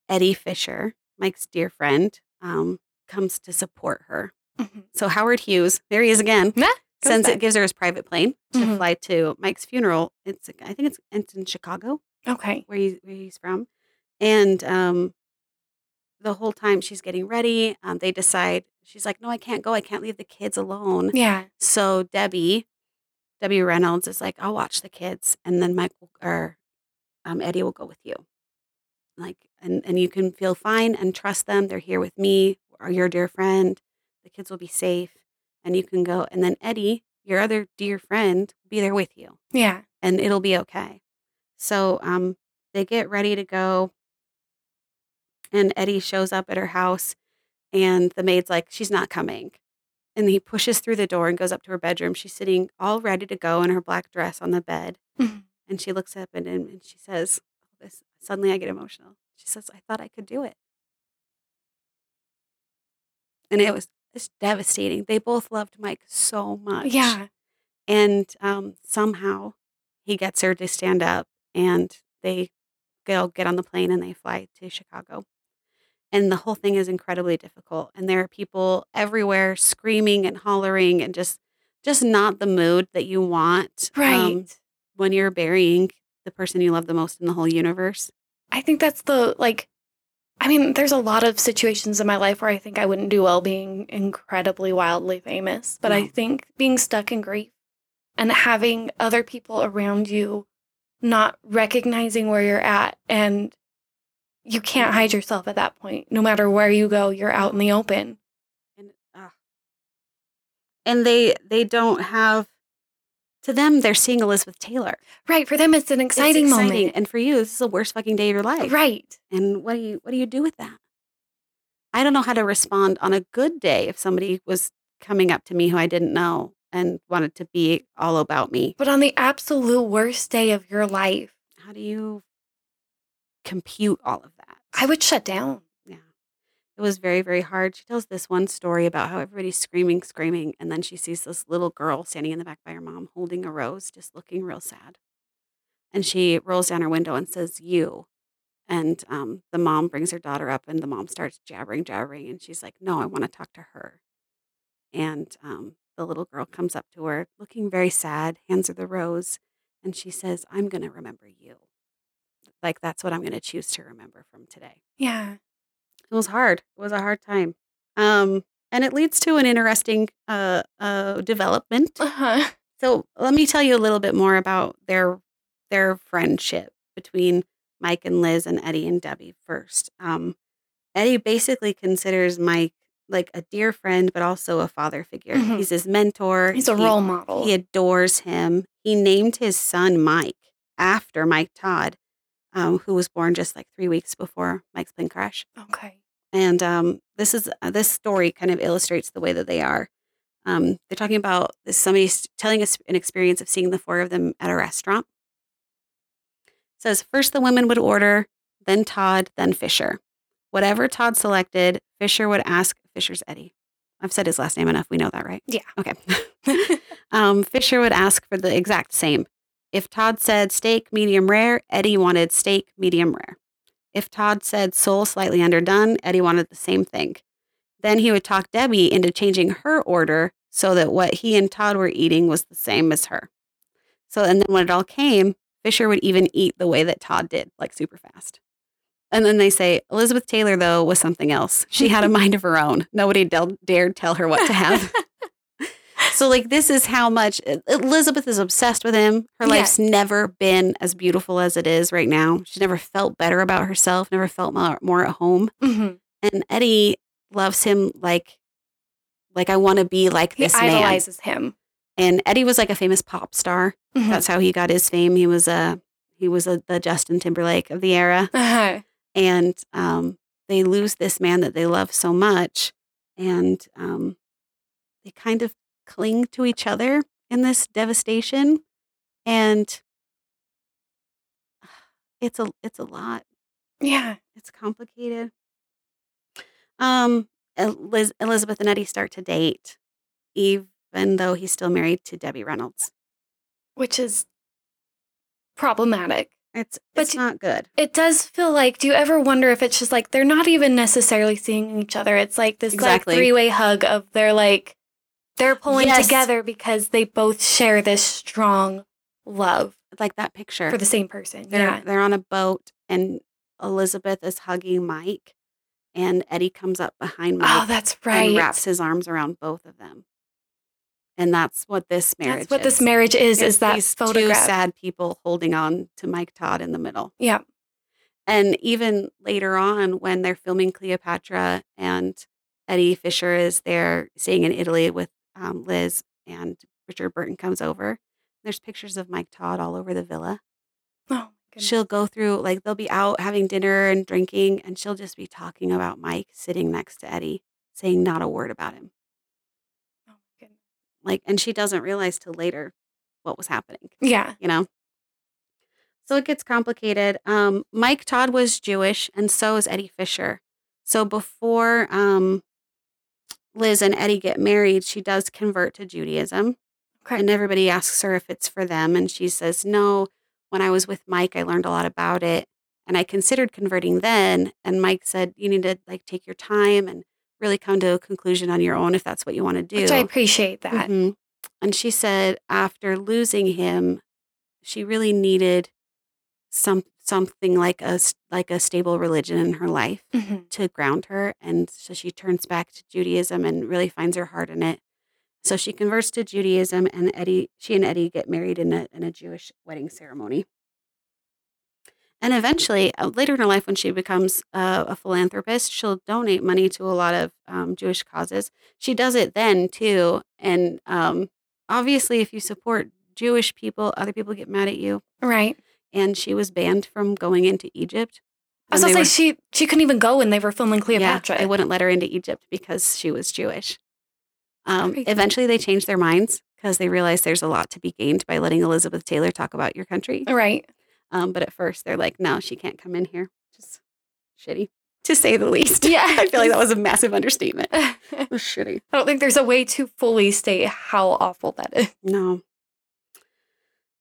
Eddie Fisher, Mike's dear friend, um, comes to support her. Mhm. So Howard Hughes, there he is again. Nah, Sends back. it, gives her his private plane to Mhm. fly to Mike's funeral. It's, I think it's, it's in Chicago Okay. where, he, where he's from. And um, the whole time she's getting ready, um, they decide, she's like, no, I can't go. I can't leave the kids alone. Yeah. So Debbie, Debbie Reynolds is like, I'll watch the kids, and then Mike will, or um, Eddie will go with you. Like, and and you can feel fine and trust them. They're here with me, or your dear friend. The kids will be safe, and you can go. And then Eddie, your other dear friend, will be there with you, Yeah. and it'll be okay. So um, they get ready to go, and Eddie shows up at her house, and the maid's like, she's not coming. And he pushes through the door and goes up to her bedroom. She's sitting all ready to go in her black dress on the bed. Mhm. And she looks up and, and she says, this, Suddenly I get emotional. She says, I thought I could do it. And it was it's devastating. They both loved Mike so much. Yeah. And um, somehow he gets her to stand up and they go get on the plane and they fly to Chicago. And the whole thing is incredibly difficult. And there are people everywhere screaming and hollering and just just not the mood that you want um, Right. when you're burying the person you love the most in the whole universe. I think that's the like I mean, there's a lot of situations in my life where I think I wouldn't do well being incredibly wildly famous, but I think being stuck in grief and having other people around you not recognizing where you're at and you can't hide yourself at that point. No matter where you go, you're out in the open. and uh, and they they don't have to them they're seeing Elizabeth Taylor. Right. For them, it's an It's exciting, moment. and for you, this is the worst fucking day of your life. Right. And what do you what do you do with that? I don't know how to respond on a good day if somebody was coming up to me who I didn't know and wanted to be all about me. But on the absolute worst day of your life, How do you compute all of that? I would shut down. It was very, very hard. She tells this one story about how everybody's screaming, screaming, and then she sees this little girl standing in the back by her mom holding a rose, just looking real sad. And she rolls down her window and says, You. And um, the mom brings her daughter up, and the mom starts jabbering, jabbering. And she's like, No, I want to talk to her. And um, the little girl comes up to her, looking very sad, hands her the rose, and she says, I'm going to remember you. Like, that's what I'm going to choose to remember from today Yeah. It was hard. It was a hard time. Um, and it leads to an interesting uh, uh, development. Uh huh. So let me tell you a little bit more about their their friendship between Mike and Liz and Eddie and Debbie first. Um, Eddie basically considers Mike like a dear friend, but also a father figure. Mhm. He's his mentor. He's a He- role model. He adores him. He named his son Mike after Mike Todd, um, who was born just like three weeks before Mike's plane crash. okay. And um, this is uh, this story kind of illustrates the way that they are. Um, they're talking about this somebody telling us an experience of seeing the four of them at a restaurant. It says first the women would order, then Todd, then Fisher. Whatever Todd selected, Fisher would ask Fisher's Eddie. I've said his last name enough. We know that, right? Yeah. Okay. um, Fisher would ask for the exact same. If Todd said steak medium rare, Eddie wanted steak medium rare. If Todd said sole slightly underdone, Eddie wanted the same thing. Then he would talk Debbie into changing her order so that what he and Todd were eating was the same as her. So, and then when it all came, Fisher would even eat the way that Todd did, like super fast. And then they say Elizabeth Taylor, though, was something else. She had a mind of her own. Nobody del- dared tell her what to have. so, like, this is how much Elizabeth is obsessed with him. Her Yeah. life's never been as beautiful as it is right now. She's never felt better about herself, never felt more, more at home. hmm And Eddie loves him like, like I want to be like He this man. He idolizes him. And Eddie was like a famous pop star. Mhm. That's how he got his fame. He was a he was a, the Justin Timberlake of the era Uh-huh. and um, they lose this man that they love so much and um, they kind of cling to each other in this devastation and it's a it's a lot Yeah. it's complicated um Eliz- elizabeth and eddie start to date even though he's still married to debbie reynolds Which is problematic. it's But it's not good It does feel like, do you ever wonder if it's just like they're not even necessarily seeing each other? It's like this Exactly. like three way hug of they're like, they're pulling Yes. together because they both share this strong love like that picture for the same person. They're yeah. they're on a boat and Elizabeth is hugging Mike and Eddie comes up behind oh, Mike Oh, that's right. and wraps his arms around both of them. And that's what this marriage That's what this is. marriage is, It's is that these two sad people holding on to Mike Todd in the middle. Yeah. And even later on when they're filming Cleopatra and Eddie Fisher is there staying in Italy with um, Liz and Richard Burton comes over. There's pictures of Mike Todd all over the villa Oh, goodness. she'll go through like they'll be out having dinner and drinking and she'll just be talking about mike sitting next to eddie saying not a word about him Oh, goodness. like and she doesn't realize till later what was happening Yeah. you know so it gets complicated um, mike todd was jewish and so is eddie fisher so before um, liz and eddie get married she does convert to judaism Okay. and everybody asks her if it's for them and she says no when i was with mike i learned a lot about it and i considered converting then and mike said you need to like take your time and really come to a conclusion on your own if that's what you want to do Which I appreciate that. Mhm. and she said after losing him she really needed some something like a like a stable religion in her life Mhm. to ground her and so she turns back to Judaism and really finds her heart in it. So she converts to Judaism and Eddie she and Eddie get married in a in a Jewish wedding ceremony. And eventually, uh, later in her life, when she becomes uh, a philanthropist, she'll donate money to a lot of um, Jewish causes. She does it then too. And um, obviously, if you support Jewish people, other people get mad at you. Right. And she was banned from going into Egypt. I was gonna say she she couldn't even go when they were filming Cleopatra. yeah, they wouldn't let her into Egypt because she was Jewish. Um, eventually, they changed their minds because they realized there's a lot to be gained by letting Elizabeth Taylor talk about your country. right. Um, but at first, they're like, no, she can't come in here. Just shitty, to say the least. Yeah. I feel like that was a massive understatement. It was shitty. I don't think there's a way to fully state how awful that is. No.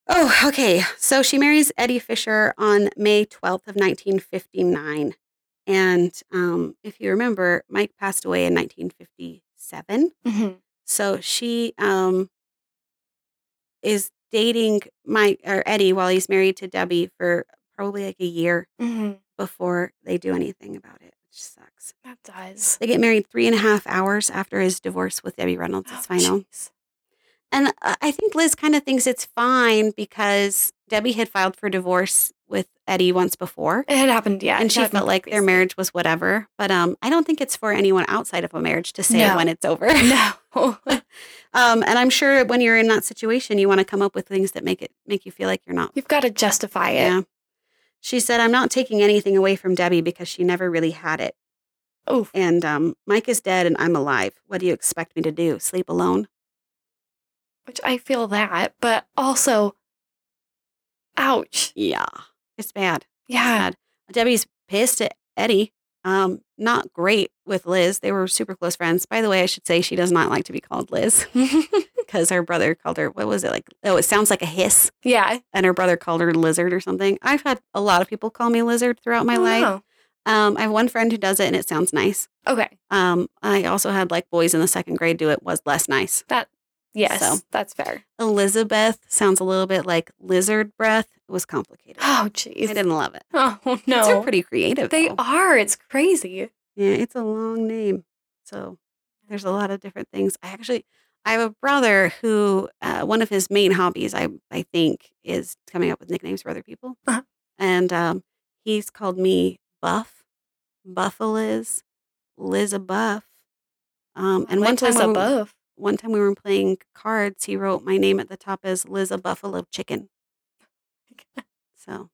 Oh, okay. So she marries Eddie Fisher on May 12th of 1959. And um, if you remember, Mike passed away in 1957. Mhm. So she um, is dating Mike or Eddie while he's married to Debbie for probably like a year Mhm. before they do anything about it, which sucks. That does. They get married three and a half hours after his divorce with Debbie Reynolds is Oh, final. jeez. And I think Liz kind of thinks it's fine because Debbie had filed for divorce with Eddie once before. It had happened, yeah. and she felt like their marriage was whatever. But um, I don't think it's for anyone outside of a marriage to say No. when it's over. No. um, and I'm sure when you're in that situation, you want to come up with things that make it make you feel like you're not. You've got to justify it. Yeah. She said, "I'm not taking anything away from Debbie because she never really had it. Oh, And um, Mike is dead, and I'm alive. What do you expect me to do? Sleep alone? Which I feel that, but also, ouch. Yeah, it's bad. Yeah. Sad. Debbie's pissed at Eddie. Um, not great with Liz. They were super close friends. By the way, I should say she does not like to be called Liz because her brother called her, what was it like? Oh, it sounds like a hiss. yeah. And her brother called her lizard or something. I've had a lot of people call me lizard throughout my Oh, life. no. Um, I have one friend who does it and it sounds nice. Okay. Um, I also had like boys in the second grade do it was less nice. Yes. So. That's fair. Elizabeth sounds a little bit like lizard breath. It was complicated. Oh, jeez. I didn't love it. Oh, no. They're pretty creative. They though. are. It's crazy. Yeah, it's a long name. So there's a lot of different things. I actually I have a brother who uh, one of his main hobbies I I think is coming up with nicknames for other people. Uh-huh. And um, he's called me Buff, Buffaliz, Liz a Buff. Um, and one time Liz we- above. One time we were playing cards, he wrote my name at the top as Liz a Buffalo Chicken. So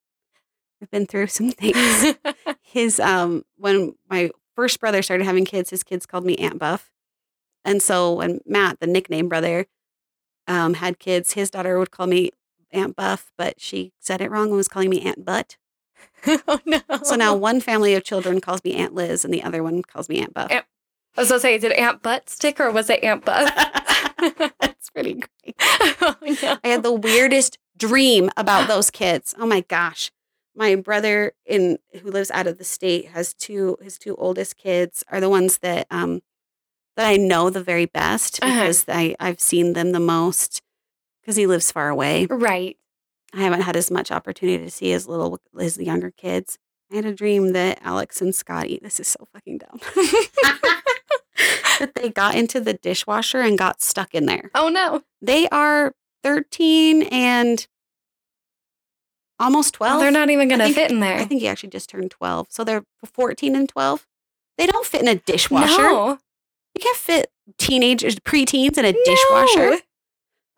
I've been through some things his um when my first brother started having kids, his kids called me Aunt Buff. And so when Matt, the nickname brother, um, had kids, his daughter would call me Aunt Buff, but she said it wrong and was calling me Aunt Butt. oh, no. So now one family of children calls me Aunt Liz and the other one calls me Aunt Buff. Aunt- I was to say, did Aunt Butt stick or was it Aunt Butt? That's pretty great. oh, no. I had the weirdest dream about those kids. Oh my gosh. My brother in who lives out of the state has two his two oldest kids are the ones that um that I know the very best Uh-huh. because I I've seen them the most because he lives far away. Right. I haven't had as much opportunity to see his little his younger kids. I had a dream that Alex and Scotty, this is so fucking dumb. that they got into the dishwasher and got stuck in there. oh, no. They are 13 and almost 12. Well, they're not even going to fit in there. I think he actually just turned 12. So they're 14 and 12. They don't fit in a dishwasher. No. You can't fit teenagers, preteens in a dishwasher.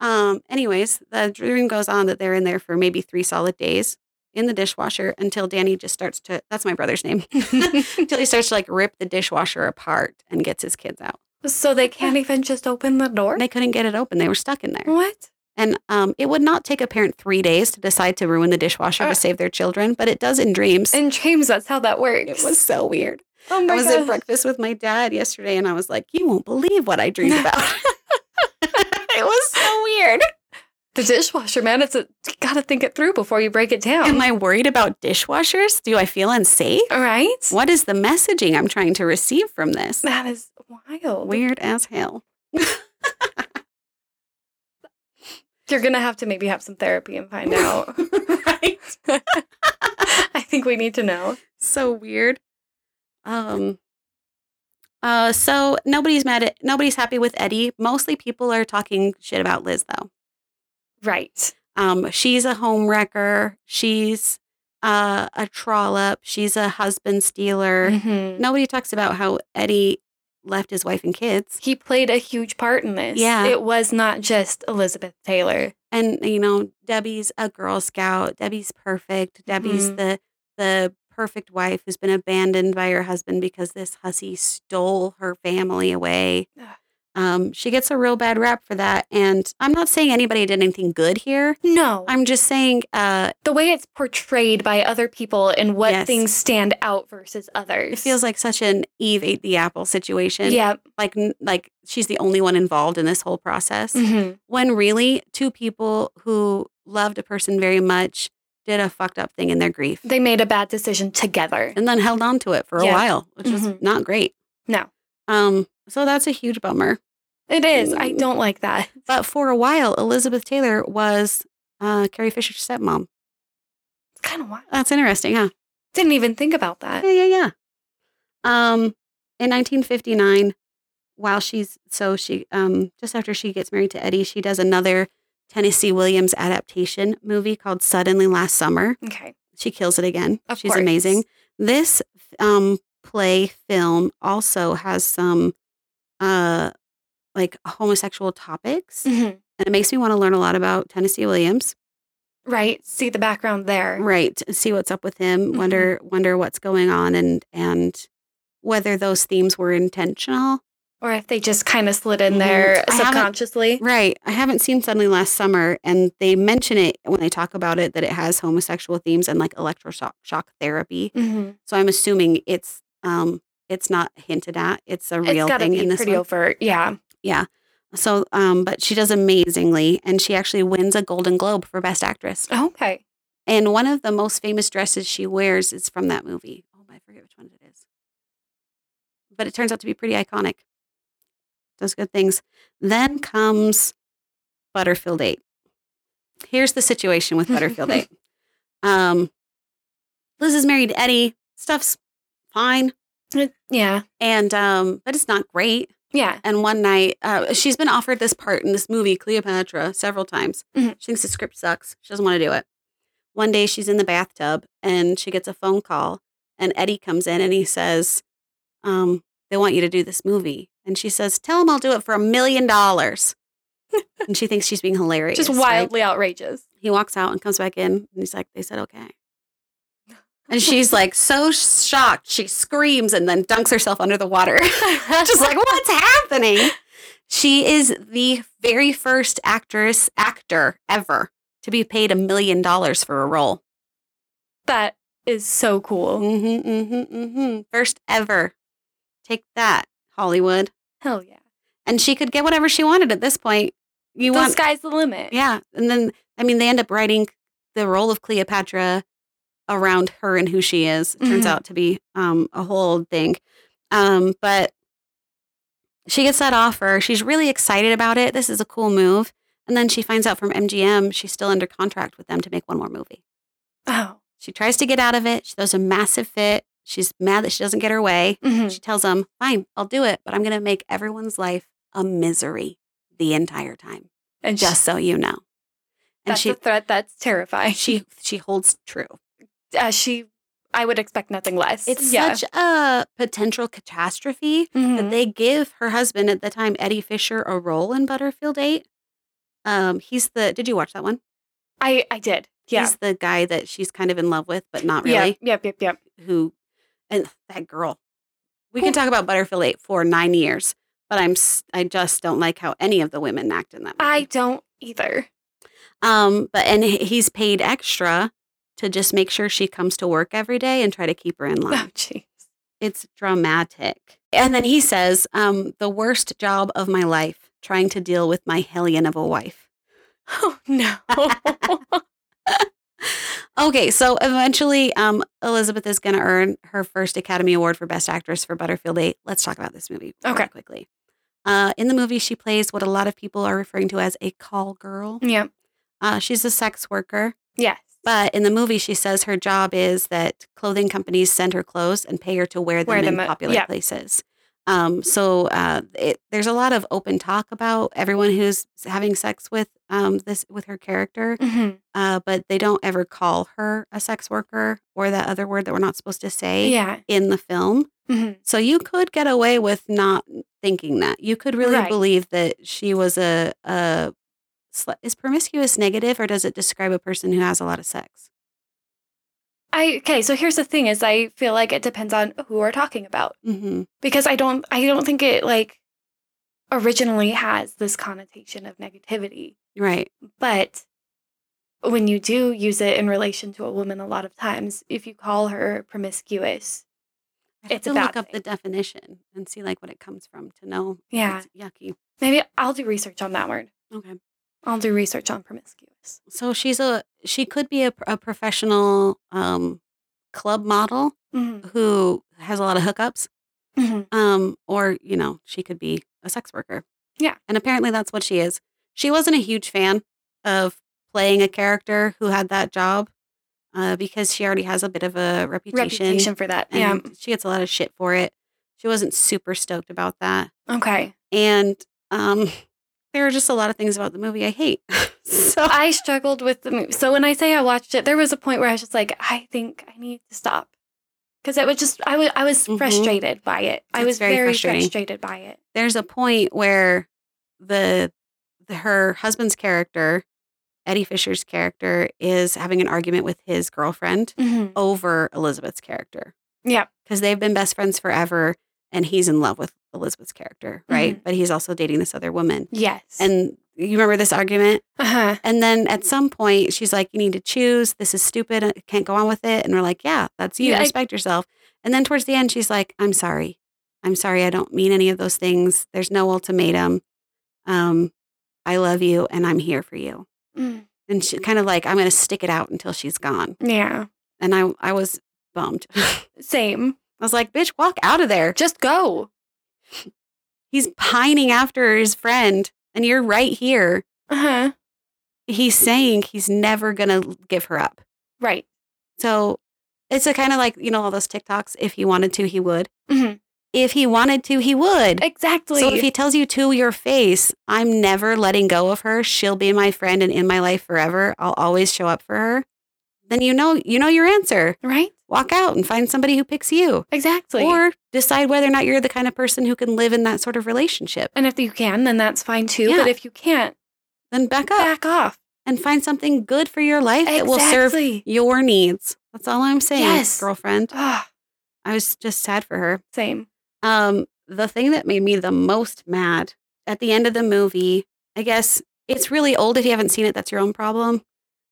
Um, anyways, the dream goes on that they're in there for maybe three solid days in the dishwasher until Danny just starts to, that's my brother's name, until he starts to like rip the dishwasher apart and gets his kids out. so they can't even just open the door? They couldn't get it open. They were stuck in there. What? And um, it would not take a parent three days to decide to ruin the dishwasher Uh, to save their children, but it does in dreams. In dreams, that's how that works. it was so weird. Oh my I was God. at breakfast with my dad yesterday and I was like, you won't believe what I dreamed about. it was so weird. The dishwasher, man, it's a, you got to think it through before you break it down. Am I worried about dishwashers? Do I feel unsafe? All right. What is the messaging I'm trying to receive from this? That is wild. Weird as hell. You're going to have to maybe have some therapy and find out. right? I think we need to know. So weird. Um uh so nobody's mad at nobody's happy with Eddie. Mostly people are talking shit about Liz though. Right. Um, she's a home wrecker. She's uh, a trollop. She's a husband stealer. Mhm. Nobody talks about how Eddie left his wife and kids. He played a huge part in this. Yeah. It was not just Elizabeth Taylor. And you know, Debbie's a Girl Scout. Debbie's perfect. Debbie's Mhm. the the perfect wife who's been abandoned by her husband because this hussy stole her family away. Ugh. Um, she gets a real bad rap for that. And I'm not saying anybody did anything good here. No. I'm just saying uh, the way it's portrayed by other people and what Yes. things stand out versus others. it feels like such an Eve ate the apple situation. Yeah. like like she's the only one involved in this whole process Mhm. when really two people who loved a person very much did a fucked up thing in their grief They made a bad decision together. and then held on to it for a while which is Mhm. not great No. Um so that's a huge bummer It is. I Mm. don't like that. but for a while elizabeth taylor was uh carrie fisher's stepmom It's kind of wild. that's interesting huh Didn't even think about that. yeah yeah yeah um in 1959 while she's so she um just after she gets married to eddie she does another tennessee williams adaptation movie called suddenly last summer Okay. She kills it again. Of She's course. amazing. This um, play film also has some uh, like homosexual topics, Mhm. and it makes me want to learn a lot about Tennessee Williams. Right. See the background there. Right, see what's up with him. Mhm. Wonder wonder what's going on, and and whether those themes were intentional. Or if they just kind of slid in there I subconsciously. Right. I haven't seen Suddenly Last Summer, and they mention it when they talk about it that it has homosexual themes and like electroshock shock therapy. hmm So I'm assuming it's um it's not hinted at. It's a It's real to thing be in this pretty one. overt. Yeah. Yeah. So um, but she does amazingly, and she actually wins a Golden Globe for Best Actress. Okay. And one of the most famous dresses she wears is from that movie. Oh, I forget which one it is. But it turns out to be pretty iconic. Does good things. Then comes Butterfield 8. Here's the situation with Butterfield 8. Um, Liz is married to Eddie. Stuff's fine. Yeah. And um, but it's not great. Yeah. And one night, uh, she's been offered this part in this movie, Cleopatra, several times. Mhm. She thinks the script sucks. She doesn't want to do it. One day, she's in the bathtub and she gets a phone call, and Eddie comes in and he says, um, "They want you to do this movie." And she says, "Tell him I'll do it for a million dollars." And she thinks she's being hilarious. Just right? wildly outrageous. He walks out and comes back in, and he's like, "They said okay." And she's like so shocked, she screams and then dunks herself under the water. just like what's happening she is the very first actress actor ever to be paid a million dollars for a role that is so cool. mm-hmm, mm-hmm, mm-hmm. first ever take that hollywood Hell yeah. and she could get whatever she wanted at this point you the want sky's the limit. yeah and then i mean they end up writing the role of cleopatra around her and who she is. It turns out to be um, a whole thing. Um, but she gets that offer. She's really excited about it. This is a cool move. And then she finds out from mgm she's still under contract with them to make one more movie. Oh. she tries to get out of it. She throws a massive fit. She's mad that she doesn't get her way. Mhm. she tells them fine i'll do it but i'm going to make everyone's life a misery the entire time. And just so you know. And that's she a threat that's terrifying. she she holds true. Uh, she, I would expect nothing less. It's yeah. such a potential catastrophe Mhm. that they give her husband at the time, Eddie Fisher, a role in Butterfield Eight. Um, he's the. Did you watch that one? I, I did. Yeah. He's the guy that she's kind of in love with, but not really. Yeah. Yep. Yep. Yep. Who, and that girl. We can talk about Butterfield Eight for nine years, but I'm I just don't like how any of the women act in that. Movie. I don't either. Um, but and he's paid extra to just make sure she comes to work every day and try to keep her in line. Oh, jeez. It's dramatic. And then he says, um, the worst job of my life, trying to deal with my hellion of a wife. Oh no. Okay, so eventually um, Elizabeth is going to earn her first Academy Award for Best Actress for Butterfield 8. Let's talk about this movie Okay. quickly. Uh, in the movie, she plays what a lot of people are referring to as a call girl. yeah. Uh, she's a sex worker. Yes. But in the movie, she says her job is that clothing companies send her clothes and pay her to wear them Wear in them at- popular yeah. places. Um, so uh, it, there's a lot of open talk about everyone who's having sex with um, this with her character, Mhm. uh, but they don't ever call her a sex worker or that other word that we're not supposed to say Yeah. in the film. Mhm. So you could get away with not thinking that. You could really Right. believe that she was a, a. Is promiscuous negative, or does it describe a person who has a lot of sex? I okay. So here's the thing: is I feel like it depends on who we're talking about Mm-hmm. because I don't I don't think it like originally has this connotation of negativity, Right. but when you do use it in relation to a woman, a lot of times, if you call her promiscuous, I have It's a to look up the definition and see like what it comes from to know. Yeah. Yucky. maybe I'll do research on that word. Okay. I'll do research on promiscuous. So she's a she could be a, a professional um, club model Mhm. who has a lot of hookups. Mhm. Um, or you know, she could be a sex worker. Yeah. And apparently that's what she is. She wasn't a huge fan of playing a character who had that job uh, because she already has a bit of a reputation. Reputation for that. and Yeah. she gets a lot of shit for it. She wasn't super stoked about that. Okay. And um, there are just a lot of things about the movie I hate. so I struggled with the movie. So when I say I watched it, there was a point where I was just like, I think I need to stop. Because it was just, I was, I was Mhm. frustrated by it. I was very very, frustrated by it. there's a point where the, the her husband's character, Eddie Fisher's character, is having an argument with his girlfriend Mm-hmm. over Elizabeth's character Yeah, because they've been best friends forever, and he's in love with Elizabeth's character, right? But he's also dating this other woman. Yes. And you remember this argument? uh-huh. And then at some point, she's like, You need to choose. This is stupid. I can't go on with it. And we're like, Yeah, that's you. Yeah, I- Respect yourself. And then towards the end, she's like, I'm sorry. I'm sorry. I don't mean any of those things. There's no ultimatum. Um, I love you and I'm here for you. Mm. And she kind of like, I'm going to stick it out until she's gone. Yeah. And I, I was bummed. Same. I was like, Bitch, walk out of there. Just go. He's pining after his friend and you're right here. Uh-huh. He's saying he's never going to give her up. Right. So it's a kind of like, you know, all those TikToks. If he wanted to, he would. Mhm. If he wanted to, he would. Exactly. So if he tells you to your face, I'm never letting go of her. She'll be my friend and in my life forever. I'll always show up for her. Then you know, you know your answer. right? Walk out and find somebody who picks you. Exactly. Or decide whether or not you're the kind of person who can live in that sort of relationship. and if you can, then that's fine too. Yeah. But if you can't, Then back up back off. and find something good for your life that will serve your needs. That's all I'm saying, Yes. girlfriend. Ah, I was just sad for her. same. Um, the thing that made me the most mad at the end of the movie, I guess it's really old. If you haven't seen it, that's your own problem.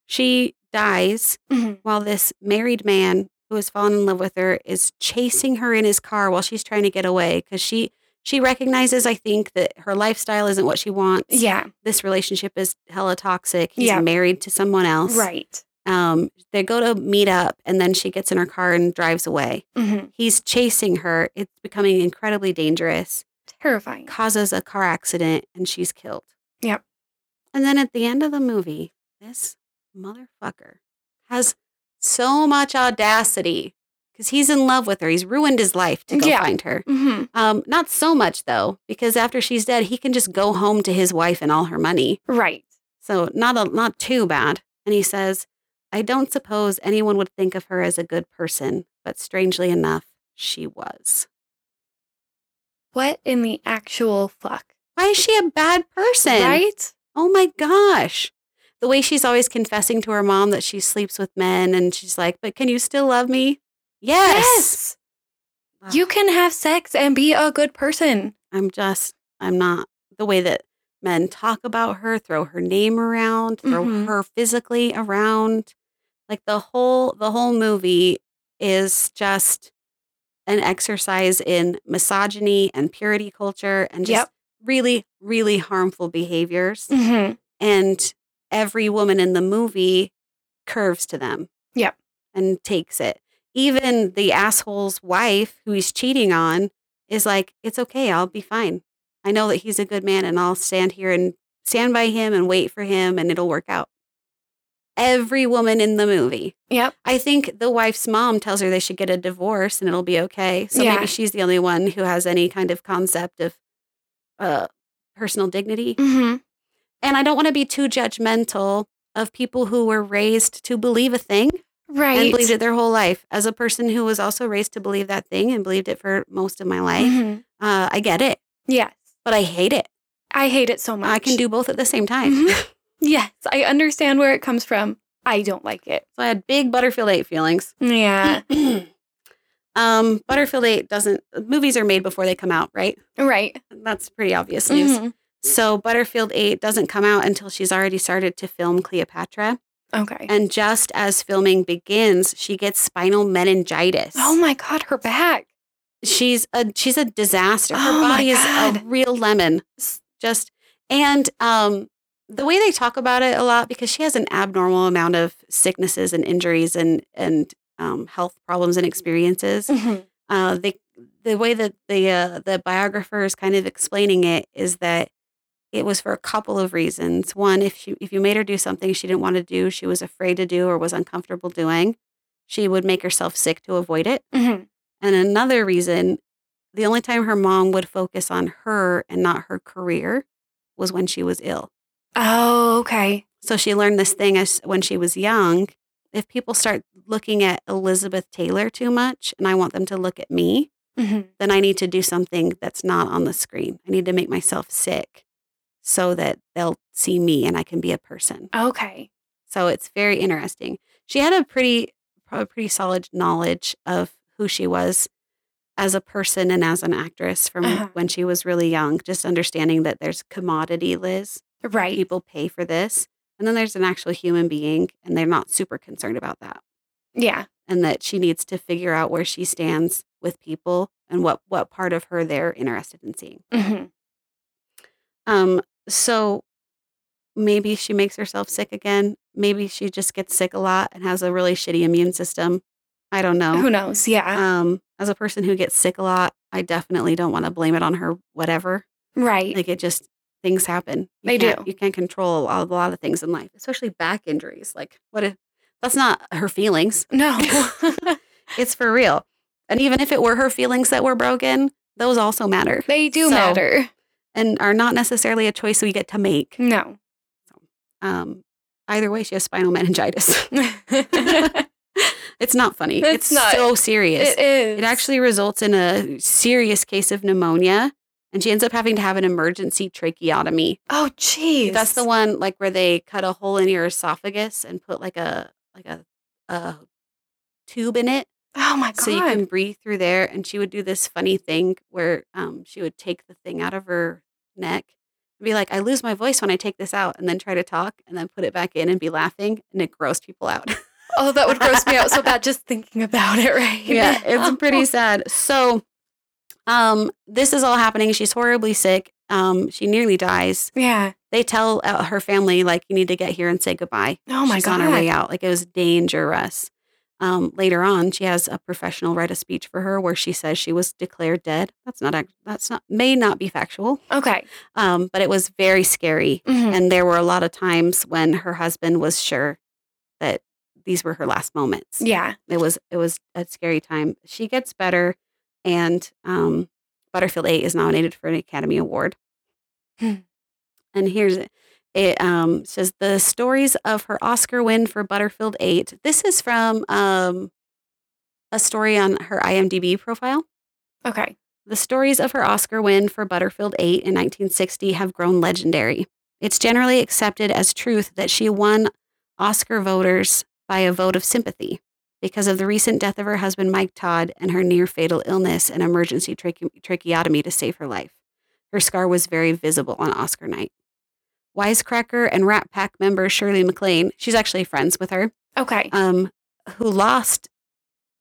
She dies Mhm. while this married man who has fallen in love with her is chasing her in his car while she's trying to get away because she she recognizes, I think, that her lifestyle isn't what she wants. Yeah. This relationship is hella toxic. He's Yeah. married to someone else. Right. Um, they go to meet up and then she gets in her car and drives away. hmm He's chasing her. It's becoming incredibly dangerous Terrifying. causes a car accident and she's killed. Yep. And then at the end of the movie, this motherfucker has so much audacity because he's in love with her. He's ruined his life to go Yeah. find her. hmm Um, not so much though, because after she's dead, he can just go home to his wife and all her money. Right. So not a, not too bad. And he says, "I don't suppose anyone would think of her as a good person, but strangely enough, she was." What in the actual fuck? Why is she a bad person? Right? Oh my gosh. The way she's always confessing to her mom that she sleeps with men and she's like, but can you still love me? Yes. Ugh, You can have sex and be a good person. I'm just, I'm not. The way that men talk about her, throw her name around, throw Mhm. her physically around. Like the whole, the whole movie is just an exercise in misogyny and purity culture and just Yep. really, really harmful behaviors. hmm and every woman in the movie curves to them. Yep. And takes it. Even the asshole's wife who he's cheating on is like, it's okay, I'll be fine. I know that he's a good man and I'll stand here and stand by him and wait for him and it'll work out. Every woman in the movie. Yep. I think the wife's mom tells her they should get a divorce and it'll be okay. So Yeah. maybe she's the only one who has any kind of concept of uh, personal dignity. hmm And I don't want to be too judgmental of people who were raised to believe a thing Right. and believed it their whole life. As a person who was also raised to believe that thing and believed it for most of my life, Mhm. uh, I get it, Yes. but I hate it. I hate it so much. I can do both at the same time. Mhm. Yes. I understand where it comes from. I don't like it. so I had big Butterfield 8 feelings. Yeah. um, Butterfield 8 doesn't, movies are made before they come out, right? right. That's pretty obvious news. Mhm. So Butterfield 8 doesn't come out until she's already started to film Cleopatra. Okay. And just as filming begins, she gets spinal meningitis. Oh my God, her back. she's a she's a disaster. Her Oh body is a real lemon. Just and um the way they talk about it a lot because she has an abnormal amount of sicknesses and injuries and and um, health problems and experiences. Mhm. Uh, they the way that the uh, the biographer is kind of explaining it is that it was for a couple of reasons. One, if she if you made her do something she didn't want to do, she was afraid to do or was uncomfortable doing, she would make herself sick to avoid it. Mhm. And another reason, the only time her mom would focus on her and not her career was when she was ill. Oh, okay. So she learned this thing as when she was young. If people start looking at Elizabeth Taylor too much and I want them to look at me, hmm then I need to do something that's not on the screen. I need to make myself sick so that they'll see me and I can be a person. Okay. So it's very interesting. She had a pretty, probably pretty solid knowledge of who she was as a person and as an actress from Uh-huh. when she was really young. Just understanding that there's commodity, Liz. Right. People pay for this, and then there's an actual human being, and they're not super concerned about that. Yeah. And that she needs to figure out where she stands with people and what what part of her they're interested in seeing. hmm Um, so maybe she makes herself sick again. Maybe she just gets sick a lot and has a really shitty immune system. I don't know. Who knows? Yeah. Um, as a person who gets sick a lot, I definitely don't want to blame it on her. Whatever, right. like it just things happen. You They do. You can't control a lot, a lot of things in life, especially back injuries. Like what? If, that's not her feelings. no. It's for real. And even if it were her feelings that were broken, those also matter they do So- matter. And are not necessarily a choice we get to make. No. Um, either way, she has spinal meningitis. it's not funny. It's It's, not. so serious. is. It actually results in a serious case of pneumonia, and she ends up having to have an emergency tracheotomy. Oh, jeez. That's the one like where they cut a hole in your esophagus and put like a like a a tube in it Oh my god. so you can breathe through there. And she would do this funny thing where um, she would take the thing out of her neck and be like, "I lose my voice when I take this out," and then try to talk and then put it back in and be laughing, and it grossed people out. oh, that would gross me out so bad just thinking about it, right? yeah, it's pretty sad. So, um, this is all happening. She's horribly sick. Um, she nearly dies. Yeah. They tell uh, her family like, "You need to get here and say goodbye." Oh my She's god. on her way out. Like it was dangerous. Um, later on, she has a professional write a speech for her where she says she was declared dead. That's not. That's not. May not be factual. Okay. Um, but it was very scary, Mhm. and there were a lot of times when her husband was sure that these were her last moments Yeah. it was it was a scary time. She gets better, and um, Butterfield Eight is nominated for an Academy Award. Hmm. and here's it. It um, says the stories of her Oscar win for Butterfield Eight. This is from um, a story on her IMDb profile. Okay. The stories of her Oscar win for Butterfield 8 in 1960 have grown legendary. It's generally accepted as truth that she won Oscar voters by a vote of sympathy because of the recent death of her husband, Mike Todd, and her near fatal illness and emergency trache- tracheotomy to save her life. Her scar was very visible on Oscar night. Wisecracker and Rat Pack member Shirley MacLaine, she's actually friends with her, Okay. um, who lost.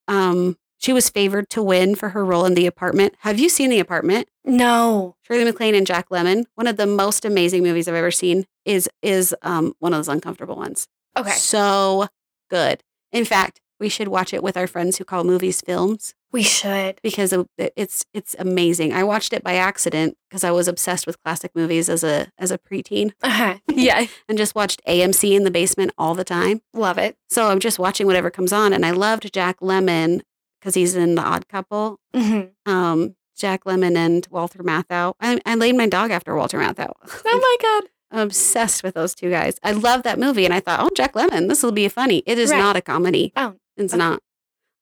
Um, she was favored to win for her role in The Apartment. Have you seen The Apartment? no. Shirley MacLaine and Jack Lemmon, one of the most amazing movies I've ever seen, is is um, one of those uncomfortable ones. Okay. so good. In fact, we should watch it with our friends who call movies films We should. because it's it's amazing. I watched it by accident because I was obsessed with classic movies as a as a preteen Uh-huh. Yeah. and just watched AMC in the basement all the time. Love it. So I'm just watching whatever comes on, and I loved Jack Lemmon because he's in The Odd Couple. hmm Um, Jack Lemmon and Walter Matthau. I, I laid my dog after Walter Matthau. Oh my god. I'm obsessed with those two guys. I love that movie, and I thought, oh, Jack Lemmon, this will be funny. It is Right. not a comedy. Oh, it's okay. not.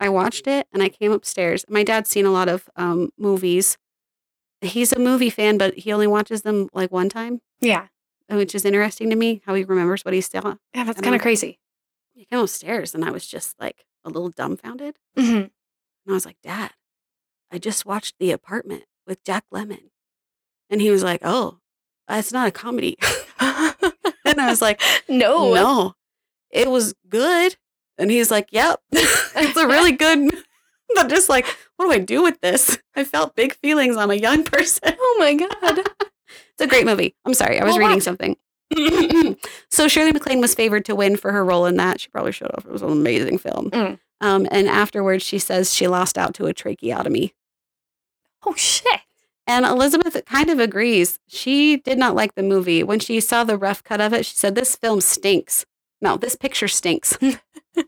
I watched it, and I came upstairs. My dad's seen a lot of um, movies. He's a movie fan, but he only watches them like one time, Yeah. which is interesting to me. How he remembers what he saw. Yeah, that's kind of crazy. He came upstairs, and I was just like a little dumbfounded. hmm And I was like, Dad, I just watched The Apartment with Jack Lemmon. And he was like, Oh, it's not a comedy. and I was like, no. No, it was good. And he's like, Yep, it's a really good. I'm just like, What do I do with this? I felt big feelings on a young person. Oh my god. It's a great movie. I'm sorry, I was Well, reading wow. something. so Shirley MacLaine was favored to win for her role in that. She probably showed have. It was an amazing film. Mm. Um, and afterwards, she says she lost out to a tracheotomy. Oh shit. And Elizabeth kind of agrees. She did not like the movie. When she saw the rough cut of it, she said, This film stinks. No, this picture stinks.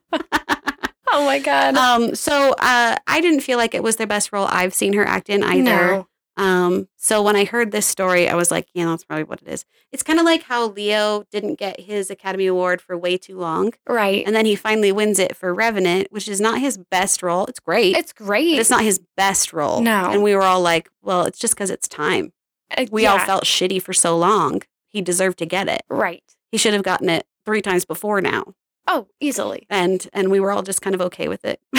Oh my god. um, so uh, I didn't feel like it was the best role I've seen her act in either. no. Um, so when I heard this story, I was like, yeah, that's probably what it is. It's kind of like how Leo didn't get his Academy Award for way too long. Right. And then he finally wins it for Revenant, which is not his best role. It's great. It's great. it's not his best role. No. And we were all like, well, it's just because it's time. Uh, We all felt shitty for so long. He deserved to get it. right. He should have gotten it three times before now. Oh, easily. And and we were all just kind of okay with it.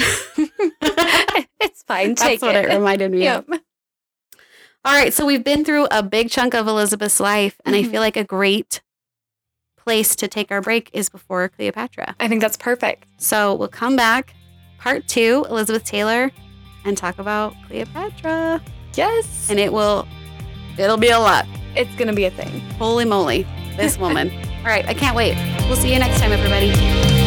it's fine. That's Take what it reminded me of. All right, so we've been through a big chunk of Elizabeth's life, and I Mhm. feel like a great place to take our break is before Cleopatra. I think that's perfect. So we'll come back, part two, Elizabeth Taylor, and talk about Cleopatra. Yes. And it will, it'll be a lot. it's going to be a thing. Holy moly, this woman. All right, I can't wait. We'll see you next time, everybody.